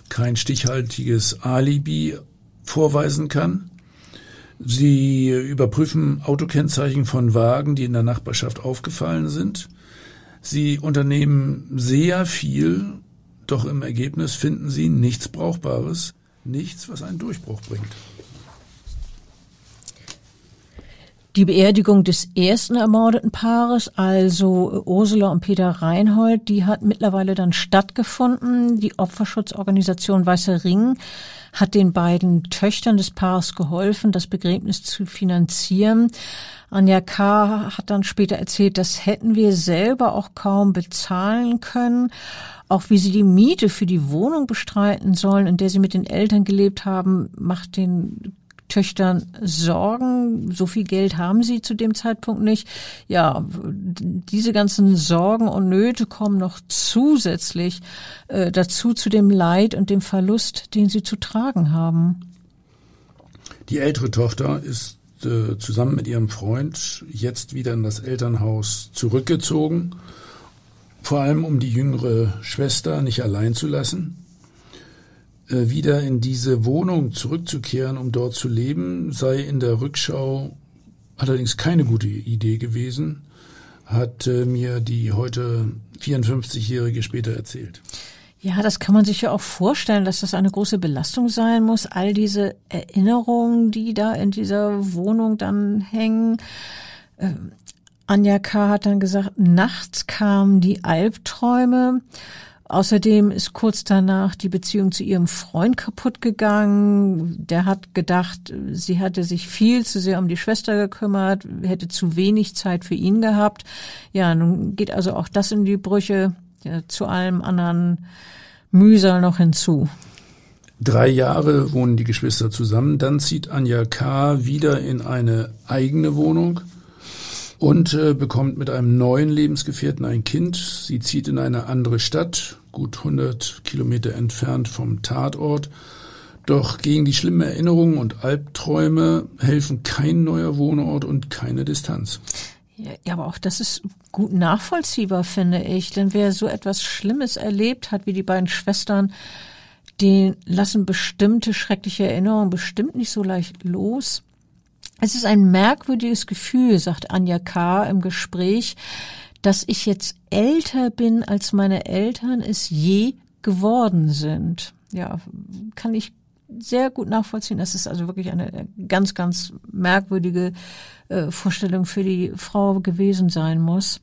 kein stichhaltiges Alibi vorweisen kann. Sie überprüfen Autokennzeichen von Wagen, die in der Nachbarschaft aufgefallen sind. Sie unternehmen sehr viel, doch im Ergebnis finden sie nichts Brauchbares, nichts, was einen Durchbruch bringt. Die Beerdigung des ersten ermordeten Paares, also Ursula und Peter Reinhold, die hat mittlerweile dann stattgefunden. Die Opferschutzorganisation Weißer Ring hat den beiden Töchtern des Paares geholfen, das Begräbnis zu finanzieren. Anja K. hat dann später erzählt, das hätten wir selber auch kaum bezahlen können. Auch wie sie die Miete für die Wohnung bestreiten sollen, in der sie mit den Eltern gelebt haben, macht den Töchtern Sorgen. So viel Geld haben sie zu dem Zeitpunkt nicht. Ja, diese ganzen Sorgen und Nöte kommen noch zusätzlich äh, dazu zu dem Leid und dem Verlust, den sie zu tragen haben. Die ältere Tochter ist äh, zusammen mit ihrem Freund jetzt wieder in das Elternhaus zurückgezogen, vor allem um die jüngere Schwester nicht allein zu lassen. Äh, wieder in diese Wohnung zurückzukehren, um dort zu leben, sei in der Rückschau allerdings keine gute Idee gewesen, hat äh, mir die heute 54-Jährige später erzählt. Ja, das kann man sich ja auch vorstellen, dass das eine große Belastung sein muss. All diese Erinnerungen, die da in dieser Wohnung dann hängen. Ähm, Anja K. hat dann gesagt, nachts kamen die Albträume. Außerdem ist kurz danach die Beziehung zu ihrem Freund kaputt gegangen. Der hat gedacht, sie hatte sich viel zu sehr um die Schwester gekümmert, hätte zu wenig Zeit für ihn gehabt. Ja, nun geht also auch das in die Brüche, ja, zu allem anderen Mühsal noch hinzu. Drei Jahre wohnen die Geschwister zusammen, dann zieht Anja K. wieder in eine eigene Wohnung und äh, bekommt mit einem neuen Lebensgefährten ein Kind. Sie zieht in eine andere Stadt, gut 100 Kilometer entfernt vom Tatort. Doch gegen die schlimmen Erinnerungen und Albträume helfen kein neuer Wohnort und keine Distanz. Ja, aber auch das ist gut nachvollziehbar, finde ich. Denn wer so etwas Schlimmes erlebt hat, wie die beiden Schwestern, den lassen bestimmte schreckliche Erinnerungen bestimmt nicht so leicht los. Es ist ein merkwürdiges Gefühl, sagt Anja K. im Gespräch, dass ich jetzt älter bin, als meine Eltern es je geworden sind. Ja, kann ich sehr gut nachvollziehen. Das ist also wirklich eine ganz, ganz merkwürdige äh, Vorstellung für die Frau gewesen sein muss.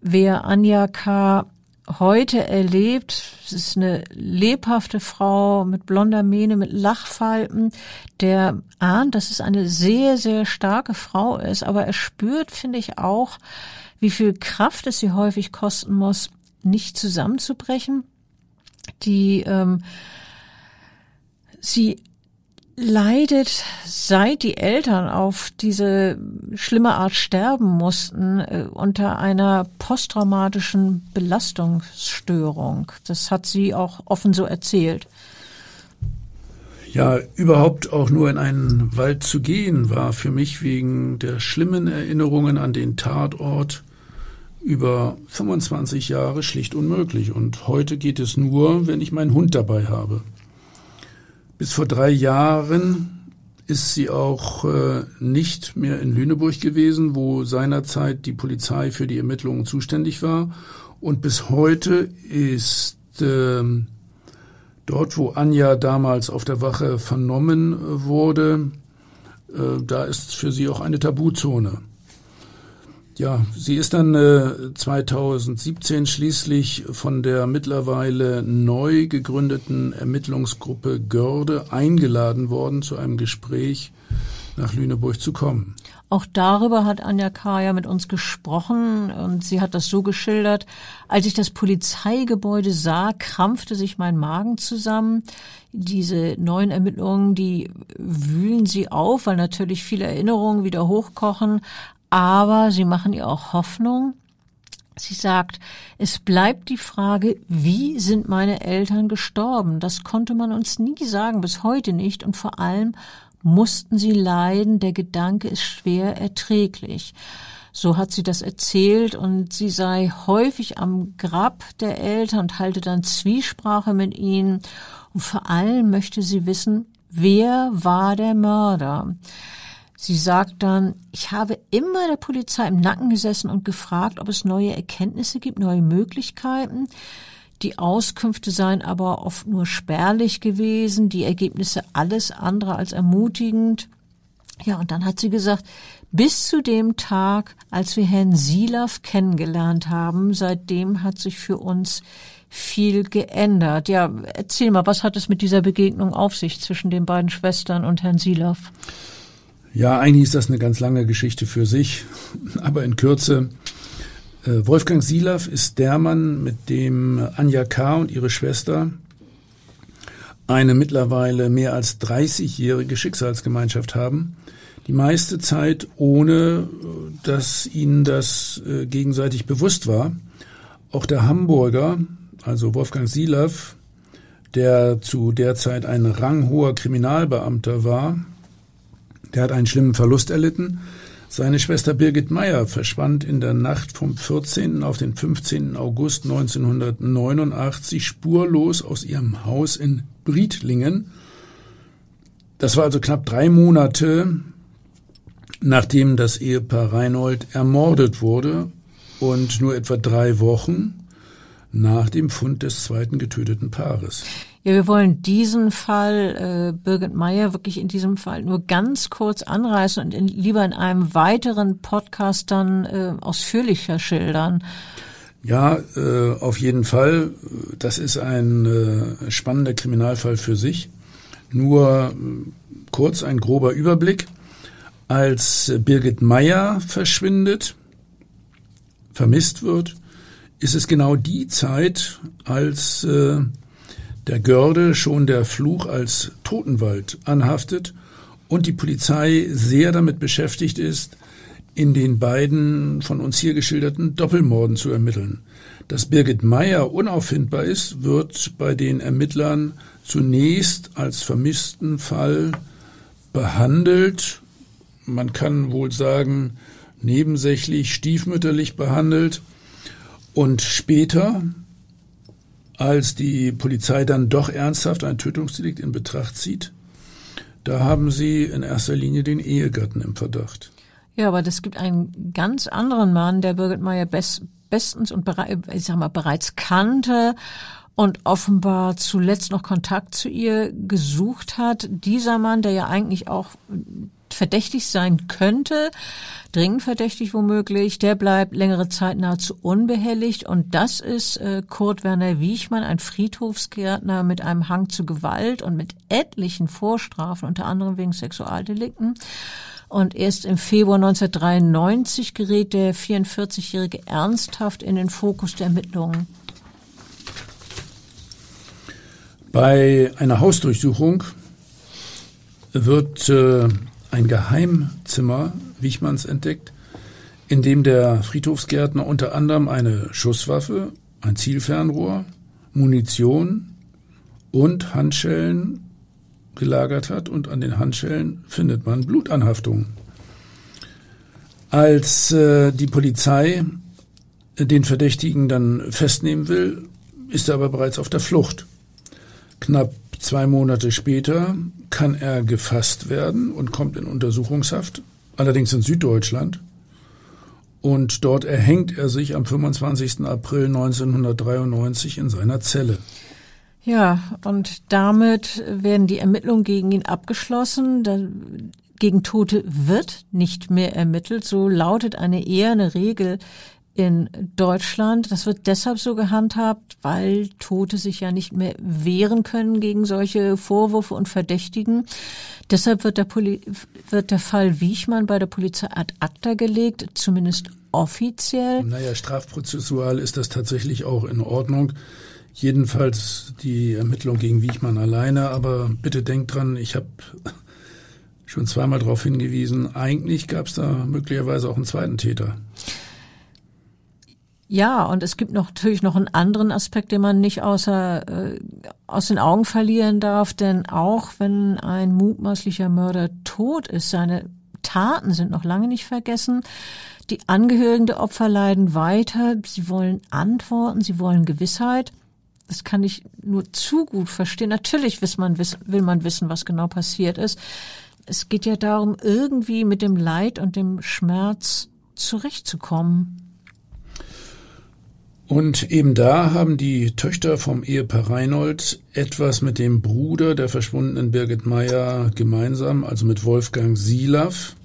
Wer Anja K heute erlebt. Es ist eine lebhafte Frau mit blonder Mähne, mit Lachfalten, der ahnt, dass es eine sehr, sehr starke Frau ist. Aber er spürt, finde ich, auch, wie viel Kraft es sie häufig kosten muss, nicht zusammenzubrechen. Die ähm, sie leidet, seit die Eltern auf diese schlimme Art sterben mussten, äh, unter einer posttraumatischen Belastungsstörung. Das hat sie auch offen so erzählt. Ja, überhaupt auch nur in einen Wald zu gehen, war für mich wegen der schlimmen Erinnerungen an den Tatort über 25 Jahre schlicht unmöglich. Und heute geht es nur, wenn ich meinen Hund dabei habe. Bis vor drei Jahren ist sie auch äh, nicht mehr in Lüneburg gewesen, wo seinerzeit die Polizei für die Ermittlungen zuständig war. Und bis heute ist äh, dort, wo Anja damals auf der Wache vernommen wurde, äh, da ist für sie auch eine Tabuzone. Ja, sie ist dann äh, 2017 schließlich von der mittlerweile neu gegründeten Ermittlungsgruppe Görde eingeladen worden, zu einem Gespräch nach Lüneburg zu kommen. Auch darüber hat Anja Kaya mit uns gesprochen und sie hat das so geschildert. Als ich das Polizeigebäude sah, krampfte sich mein Magen zusammen. Diese neuen Ermittlungen, die wühlen sie auf, weil natürlich viele Erinnerungen wieder hochkochen aber sie machen ihr auch Hoffnung. Sie sagt, es bleibt die Frage, wie sind meine Eltern gestorben? Das konnte man uns nie sagen, bis heute nicht. Und vor allem mussten sie leiden. Der Gedanke ist schwer erträglich. So hat sie das erzählt und sie sei häufig am Grab der Eltern und halte dann Zwiesprache mit ihnen. Und vor allem möchte sie wissen, wer war der Mörder? Sie sagt dann, ich habe immer der Polizei im Nacken gesessen und gefragt, ob es neue Erkenntnisse gibt, neue Möglichkeiten. Die Auskünfte seien aber oft nur spärlich gewesen, die Ergebnisse alles andere als ermutigend. Ja, und dann hat sie gesagt, bis zu dem Tag, als wir Herrn Silaf kennengelernt haben, seitdem hat sich für uns viel geändert. Ja, erzähl mal, was hat es mit dieser Begegnung auf sich zwischen den beiden Schwestern und Herrn Silaf? Ja, eigentlich ist das eine ganz lange Geschichte für sich, aber in Kürze. Äh, Wolfgang Silav ist der Mann, mit dem Anja K. und ihre Schwester eine mittlerweile mehr als 30-jährige Schicksalsgemeinschaft haben. Die meiste Zeit ohne, dass ihnen das äh, gegenseitig bewusst war. Auch der Hamburger, also Wolfgang Silav, der zu der Zeit ein ranghoher Kriminalbeamter war, der hat einen schlimmen Verlust erlitten. Seine Schwester Birgit Meyer verschwand in der Nacht vom 14. auf den 15. August 1989 spurlos aus ihrem Haus in Briedlingen. Das war also knapp drei Monate, nachdem das Ehepaar Reinhold ermordet wurde und nur etwa drei Wochen nach dem Fund des zweiten getöteten Paares. Ja, wir wollen diesen Fall, äh, Birgit Meyer, wirklich in diesem Fall nur ganz kurz anreißen und in, lieber in einem weiteren Podcast dann äh, ausführlicher schildern. Ja, äh, auf jeden Fall. Das ist ein äh, spannender Kriminalfall für sich. Nur äh, kurz ein grober Überblick. Als Birgit Meyer verschwindet, vermisst wird, ist es genau die Zeit, als äh, der Görde schon der Fluch als Totenwald anhaftet und die Polizei sehr damit beschäftigt ist, in den beiden von uns hier geschilderten Doppelmorden zu ermitteln. Dass Birgit Meyer unauffindbar ist, wird bei den Ermittlern zunächst als vermissten Fall behandelt. Man kann wohl sagen, nebensächlich, stiefmütterlich behandelt. Und später, als die Polizei dann doch ernsthaft ein Tötungsdelikt in Betracht zieht, da haben sie in erster Linie den Ehegatten im Verdacht. Ja, aber es gibt einen ganz anderen Mann, der Birgit Meyer best, bestens und ich sag mal, bereits kannte und offenbar zuletzt noch Kontakt zu ihr gesucht hat. Dieser Mann, der ja eigentlich auch verdächtig sein könnte, dringend verdächtig womöglich, der bleibt längere Zeit nahezu unbehelligt und das ist äh, Kurt Werner Wiechmann, ein Friedhofsgärtner mit einem Hang zu Gewalt und mit etlichen Vorstrafen, unter anderem wegen Sexualdelikten. Und erst im Februar 1993 gerät der 44-Jährige ernsthaft in den Fokus der Ermittlungen. Bei einer Hausdurchsuchung wird äh, ein Geheimzimmer Wichmanns entdeckt, in dem der Friedhofsgärtner unter anderem eine Schusswaffe, ein Zielfernrohr, Munition und Handschellen gelagert hat und an den Handschellen findet man Blutanhaftungen. Als äh, die Polizei den Verdächtigen dann festnehmen will, ist er aber bereits auf der Flucht. Knapp zwei Monate später kann er gefasst werden und kommt in Untersuchungshaft, allerdings in Süddeutschland. Und dort erhängt er sich am 25. April 1993 in seiner Zelle. Ja, und damit werden die Ermittlungen gegen ihn abgeschlossen. Gegen Tote wird nicht mehr ermittelt. So lautet eine eherne Regel in Deutschland. Das wird deshalb so gehandhabt, weil Tote sich ja nicht mehr wehren können gegen solche Vorwürfe und Verdächtigen. Deshalb wird der, Poli wird der Fall Wiechmann bei der Polizei ad acta gelegt, zumindest offiziell. Naja, strafprozessual ist das tatsächlich auch in Ordnung. Jedenfalls die Ermittlung gegen Wiechmann alleine. Aber bitte denkt dran, ich habe schon zweimal darauf hingewiesen, eigentlich gab es da möglicherweise auch einen zweiten Täter. Ja, und es gibt noch, natürlich noch einen anderen Aspekt, den man nicht außer, äh, aus den Augen verlieren darf, denn auch wenn ein mutmaßlicher Mörder tot ist, seine Taten sind noch lange nicht vergessen. Die Angehörigen der Opfer leiden weiter. Sie wollen Antworten, sie wollen Gewissheit. Das kann ich nur zu gut verstehen. Natürlich will man, will man wissen, was genau passiert ist. Es geht ja darum, irgendwie mit dem Leid und dem Schmerz zurechtzukommen. Und eben da haben die Töchter vom Ehepaar Reinhold etwas mit dem Bruder der verschwundenen Birgit Meyer gemeinsam, also mit Wolfgang Silaff.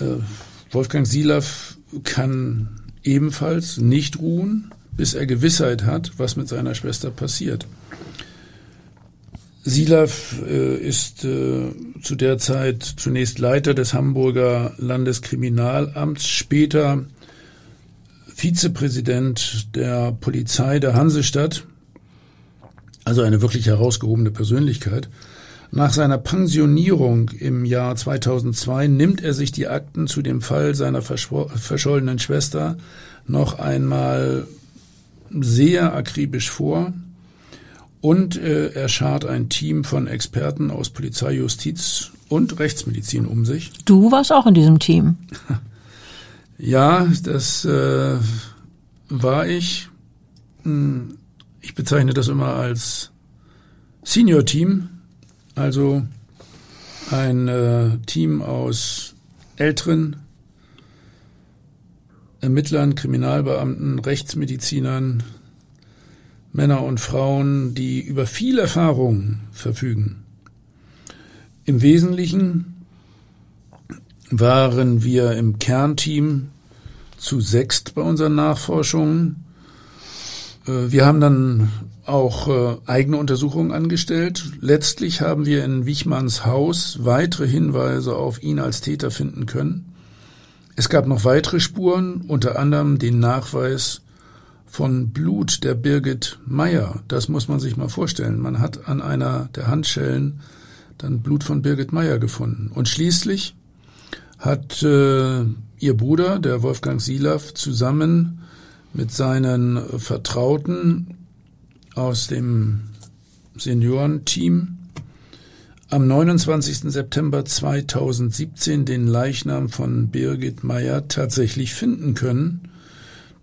Äh, Wolfgang Silaff kann ebenfalls nicht ruhen, bis er Gewissheit hat, was mit seiner Schwester passiert. Silaff äh, ist äh, zu der Zeit zunächst Leiter des Hamburger Landeskriminalamts, später Vizepräsident der Polizei der Hansestadt, also eine wirklich herausgehobene Persönlichkeit. Nach seiner Pensionierung im Jahr 2002 nimmt er sich die Akten zu dem Fall seiner verschollenen Schwester noch einmal sehr akribisch vor und äh, er schart ein Team von Experten aus Polizei, Justiz und Rechtsmedizin um sich. Du warst auch in diesem Team. Ja, das äh, war ich. Hm, ich bezeichne das immer als Senior Team, also ein äh, Team aus älteren Ermittlern, Kriminalbeamten, Rechtsmedizinern, Männer und Frauen, die über viel Erfahrung verfügen. Im Wesentlichen waren wir im Kernteam zu sechst bei unseren Nachforschungen. Äh, wir haben dann auch äh, eigene Untersuchungen angestellt. Letztlich haben wir in Wichmanns Haus weitere Hinweise auf ihn als Täter finden können. Es gab noch weitere Spuren, unter anderem den Nachweis von Blut der Birgit Meyer. Das muss man sich mal vorstellen. Man hat an einer der Handschellen dann Blut von Birgit Meyer gefunden. Und schließlich hat äh, ihr Bruder, der Wolfgang Silaff, zusammen mit seinen Vertrauten aus dem Seniorenteam am 29. September 2017 den Leichnam von Birgit Meyer tatsächlich finden können.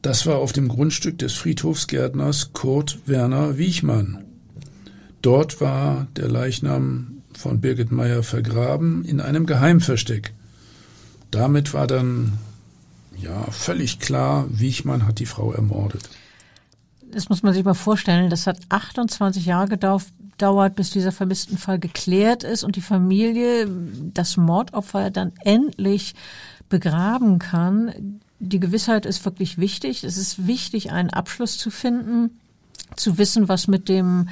Das war auf dem Grundstück des Friedhofsgärtners Kurt Werner Wiechmann. Dort war der Leichnam von Birgit Meyer vergraben in einem Geheimversteck. Damit war dann ja völlig klar, Wiechmann hat die Frau ermordet. Das muss man sich mal vorstellen. Das hat 28 Jahre gedauert, bis dieser vermissten Fall geklärt ist und die Familie das Mordopfer dann endlich begraben kann. Die Gewissheit ist wirklich wichtig. Es ist wichtig, einen Abschluss zu finden, zu wissen, was mit dem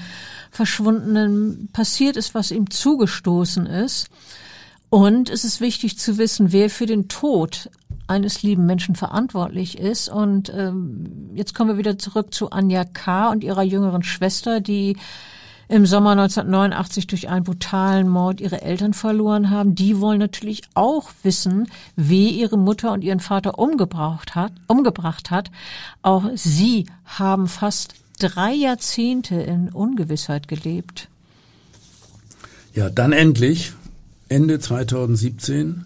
Verschwundenen passiert ist, was ihm zugestoßen ist. Und es ist wichtig zu wissen, wer für den Tod eines lieben Menschen verantwortlich ist. Und ähm, jetzt kommen wir wieder zurück zu Anja K. und ihrer jüngeren Schwester, die im Sommer 1989 durch einen brutalen Mord ihre Eltern verloren haben. Die wollen natürlich auch wissen, wie ihre Mutter und ihren Vater umgebracht hat, umgebracht hat. Auch sie haben fast drei Jahrzehnte in Ungewissheit gelebt. Ja, dann endlich Ende 2017,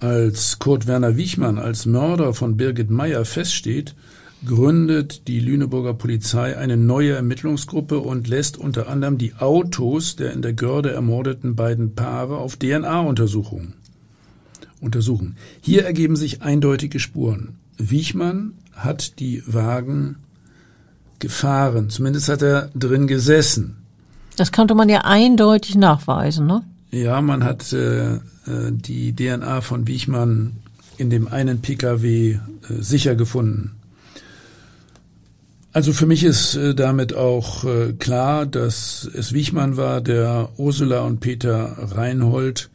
als Kurt Werner Wichmann als Mörder von Birgit Meyer feststeht, gründet die Lüneburger Polizei eine neue Ermittlungsgruppe und lässt unter anderem die Autos der in der Görde ermordeten beiden Paare auf DNA-Untersuchungen untersuchen. Hier ergeben sich eindeutige Spuren. Wichmann hat die Wagen gefahren, zumindest hat er drin gesessen. Das konnte man ja eindeutig nachweisen, ne? Ja, man hat äh, äh die DNA von Wiechmann in dem einen Pkw äh, sicher gefunden. Also für mich ist äh, damit auch äh, klar, dass es Wiechmann war, der Ursula und Peter Reinhold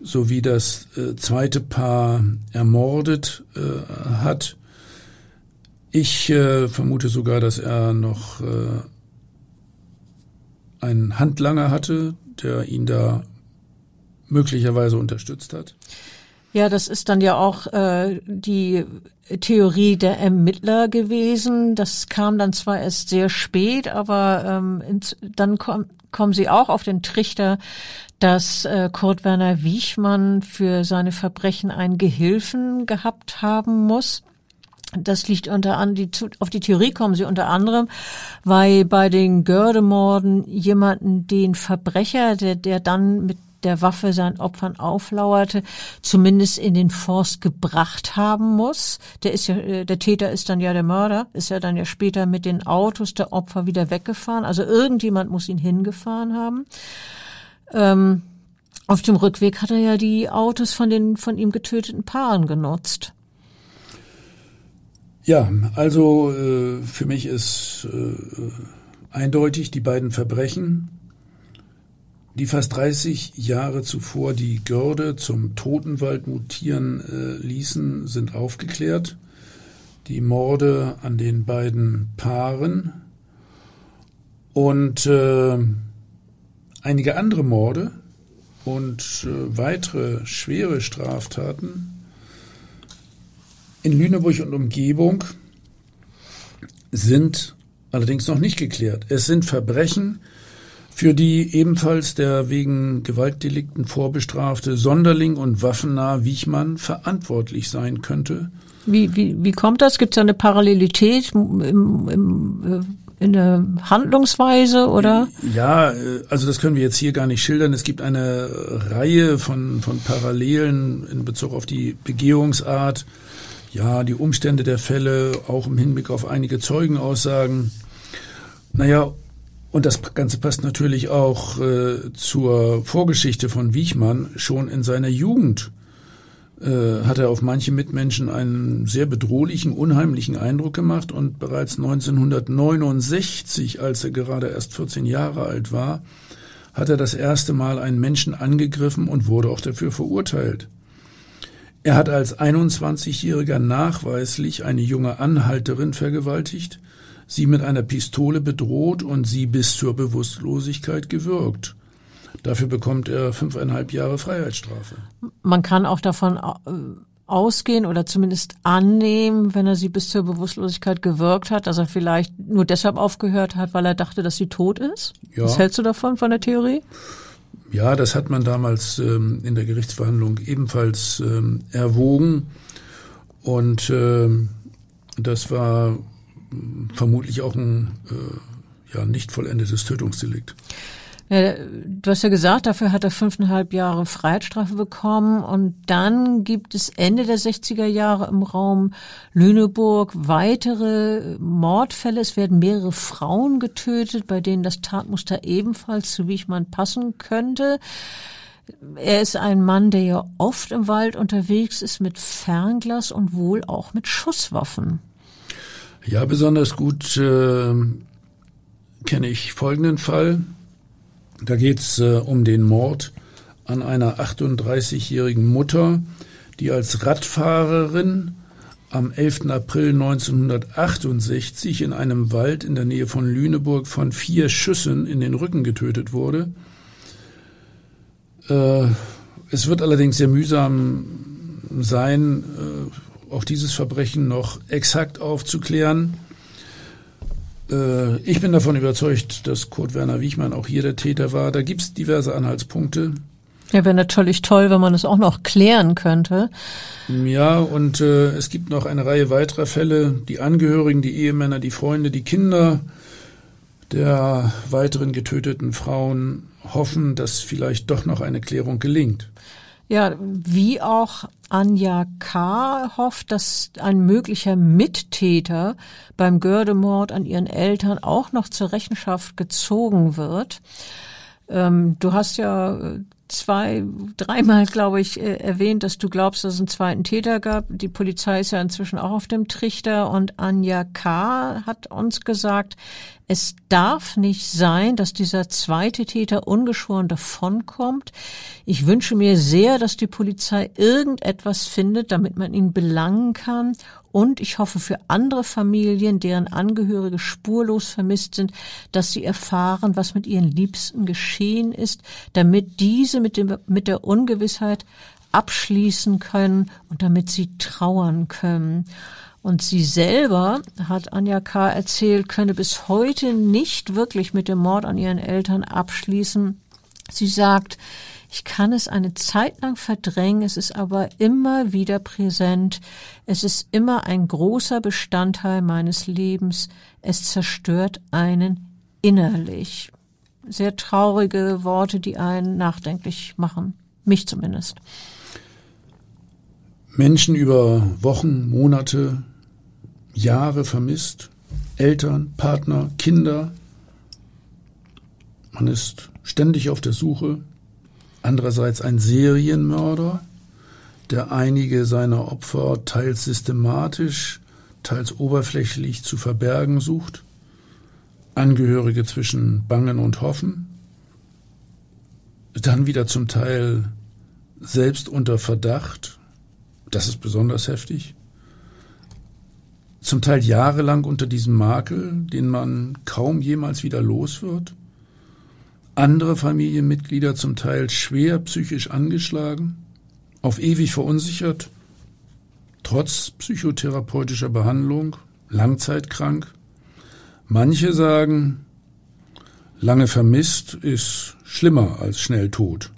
sowie das äh, zweite Paar ermordet äh, hat. Ich äh, vermute sogar, dass er noch einen Handlanger hatte, der ihn da möglicherweise unterstützt hat? Ja, das ist dann ja auch äh, die Theorie der Ermittler gewesen. Das kam dann zwar erst sehr spät, aber ähm, ins, dann kom kommen sie auch auf den Trichter, dass äh, Kurt Werner Wiechmann für seine Verbrechen einen Gehilfen gehabt haben muss. Das liegt unter anderem, auf die Theorie kommen sie unter anderem, weil bei den Gördemorden jemanden, den Verbrecher, der, der dann mit der Waffe seinen Opfern auflauerte, zumindest in den Forst gebracht haben muss. Der ist ja, äh, der Täter ist dann ja der Mörder, ist ja dann ja später mit den Autos der Opfer wieder weggefahren. Also irgendjemand muss ihn hingefahren haben. Ähm, auf dem Rückweg hat er ja die Autos von den von ihm getöteten Paaren genutzt. Ja, also äh, für mich ist äh, eindeutig die beiden Verbrechen die fast 30 Jahre zuvor die Görde zum Totenwald mutieren äh, ließen, sind aufgeklärt. Die Morde an den beiden Paaren und äh, einige andere Morde und äh, weitere schwere Straftaten in Lüneburg und Umgebung sind allerdings noch nicht geklärt. Es sind Verbrechen, für die ebenfalls der wegen Gewaltdelikten vorbestrafte Sonderling und Waffennah Wiechmann verantwortlich sein könnte. Wie, wie, wie kommt das? Gibt es eine Parallelität im, im, äh, in der Handlungsweise oder? Ja, äh, also das können wir jetzt hier gar nicht schildern. Es gibt eine Reihe von, von Parallelen in Bezug auf die Begehungsart, ja, die Umstände der Fälle, auch im Hinblick auf einige Zeugenaussagen. Naja, und das Ganze passt natürlich auch äh, zur Vorgeschichte von Wiechmann. Schon in seiner Jugend äh, hat er auf manche Mitmenschen einen sehr bedrohlichen, unheimlichen Eindruck gemacht und bereits 1969, als er gerade erst 14 Jahre alt war, hat er das erste Mal einen Menschen angegriffen und wurde auch dafür verurteilt. Er hat als 21-Jähriger nachweislich eine junge Anhalterin vergewaltigt, sie mit einer Pistole bedroht und sie bis zur Bewusstlosigkeit gewürgt. Dafür bekommt er fünfeinhalb Jahre Freiheitsstrafe. Man kann auch davon äh, ausgehen oder zumindest annehmen, wenn er sie bis zur Bewusstlosigkeit gewirkt hat, dass er vielleicht nur deshalb aufgehört hat, weil er dachte, dass sie tot ist? Ja. Was hältst du davon, von der Theorie? Ja, das hat man damals ähm, in der Gerichtsverhandlung ebenfalls ähm, erwogen. Und ähm, das war vermutlich auch ein äh, ja, nicht vollendetes Tötungsdelikt. Ja, du hast ja gesagt, dafür hat er fünfeinhalb Jahre Freiheitsstrafe bekommen und dann gibt es Ende der 60er Jahre im Raum Lüneburg weitere Mordfälle. Es werden mehrere Frauen getötet, bei denen das Tatmuster ebenfalls zu Wichmann passen könnte. Er ist ein Mann, der ja oft im Wald unterwegs ist mit Fernglas und wohl auch mit Schusswaffen. Ja, besonders gut äh, kenne ich folgenden Fall. Da geht's äh, um den Mord an einer 38-jährigen Mutter, die als Radfahrerin am 11. April 1968 in einem Wald in der Nähe von Lüneburg von vier Schüssen in den Rücken getötet wurde. Äh, es wird allerdings sehr mühsam sein, äh, auch dieses Verbrechen noch exakt aufzuklären. Äh, ich bin davon überzeugt, dass Kurt Werner Wiechmann auch hier der Täter war. Da gibt es diverse Anhaltspunkte. Ja, wäre natürlich toll, wenn man es auch noch klären könnte. Ja, und äh, es gibt noch eine Reihe weiterer Fälle. Die Angehörigen, die Ehemänner, die Freunde, die Kinder der weiteren getöteten Frauen hoffen, dass vielleicht doch noch eine Klärung gelingt. Ja, wie auch Anja K. hofft, dass ein möglicher Mittäter beim Gördemord an ihren Eltern auch noch zur Rechenschaft gezogen wird. Ähm, du hast ja äh, zwei, dreimal, glaube ich, äh, erwähnt, dass du glaubst, dass es einen zweiten Täter gab. Die Polizei ist ja inzwischen auch auf dem Trichter und Anja K. hat uns gesagt, es darf nicht sein, dass dieser zweite Täter ungeschoren davonkommt. Ich wünsche mir sehr, dass die Polizei irgendetwas findet, damit man ihn belangen kann und ich hoffe für andere Familien, deren Angehörige spurlos vermisst sind, dass sie erfahren, was mit ihren Liebsten geschehen ist, damit diese mit, dem, mit der Ungewissheit abschließen können und damit sie trauern können. Und sie selber, hat Anja K. erzählt, könne bis heute nicht wirklich mit dem Mord an ihren Eltern abschließen. Sie sagt, ich kann es eine Zeit lang verdrängen, es ist aber immer wieder präsent. Es ist immer ein großer Bestandteil meines Lebens. Es zerstört einen innerlich. Sehr traurige Worte, die einen nachdenklich machen. Mich zumindest. Menschen über Wochen, Monate, Jahre vermisst. Eltern, Partner, Kinder. Man ist ständig auf der Suche. Andererseits ein Serienmörder, der einige seiner Opfer teils systematisch, teils oberflächlich zu verbergen sucht, Angehörige zwischen Bangen und Hoffen, dann wieder zum Teil selbst unter Verdacht, das ist besonders heftig, zum Teil jahrelang unter diesem Makel, den man kaum jemals wieder los wird, andere Familienmitglieder zum Teil schwer psychisch angeschlagen, auf ewig verunsichert, trotz psychotherapeutischer Behandlung, langzeitkrank. Manche sagen, lange vermisst ist schlimmer als schnell tot.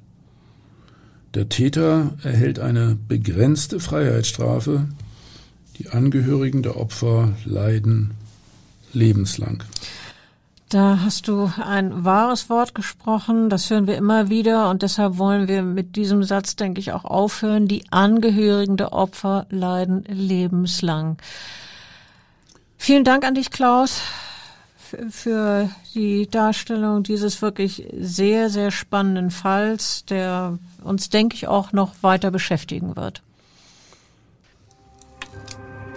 Der Täter erhält eine begrenzte Freiheitsstrafe, die Angehörigen der Opfer leiden lebenslang. Da hast du ein wahres Wort gesprochen, das hören wir immer wieder und deshalb wollen wir mit diesem Satz, denke ich, auch aufhören. Die Angehörigen der Opfer leiden lebenslang. Vielen Dank an dich, Klaus, für die Darstellung dieses wirklich sehr, sehr spannenden Falls, der uns, denke ich, auch noch weiter beschäftigen wird.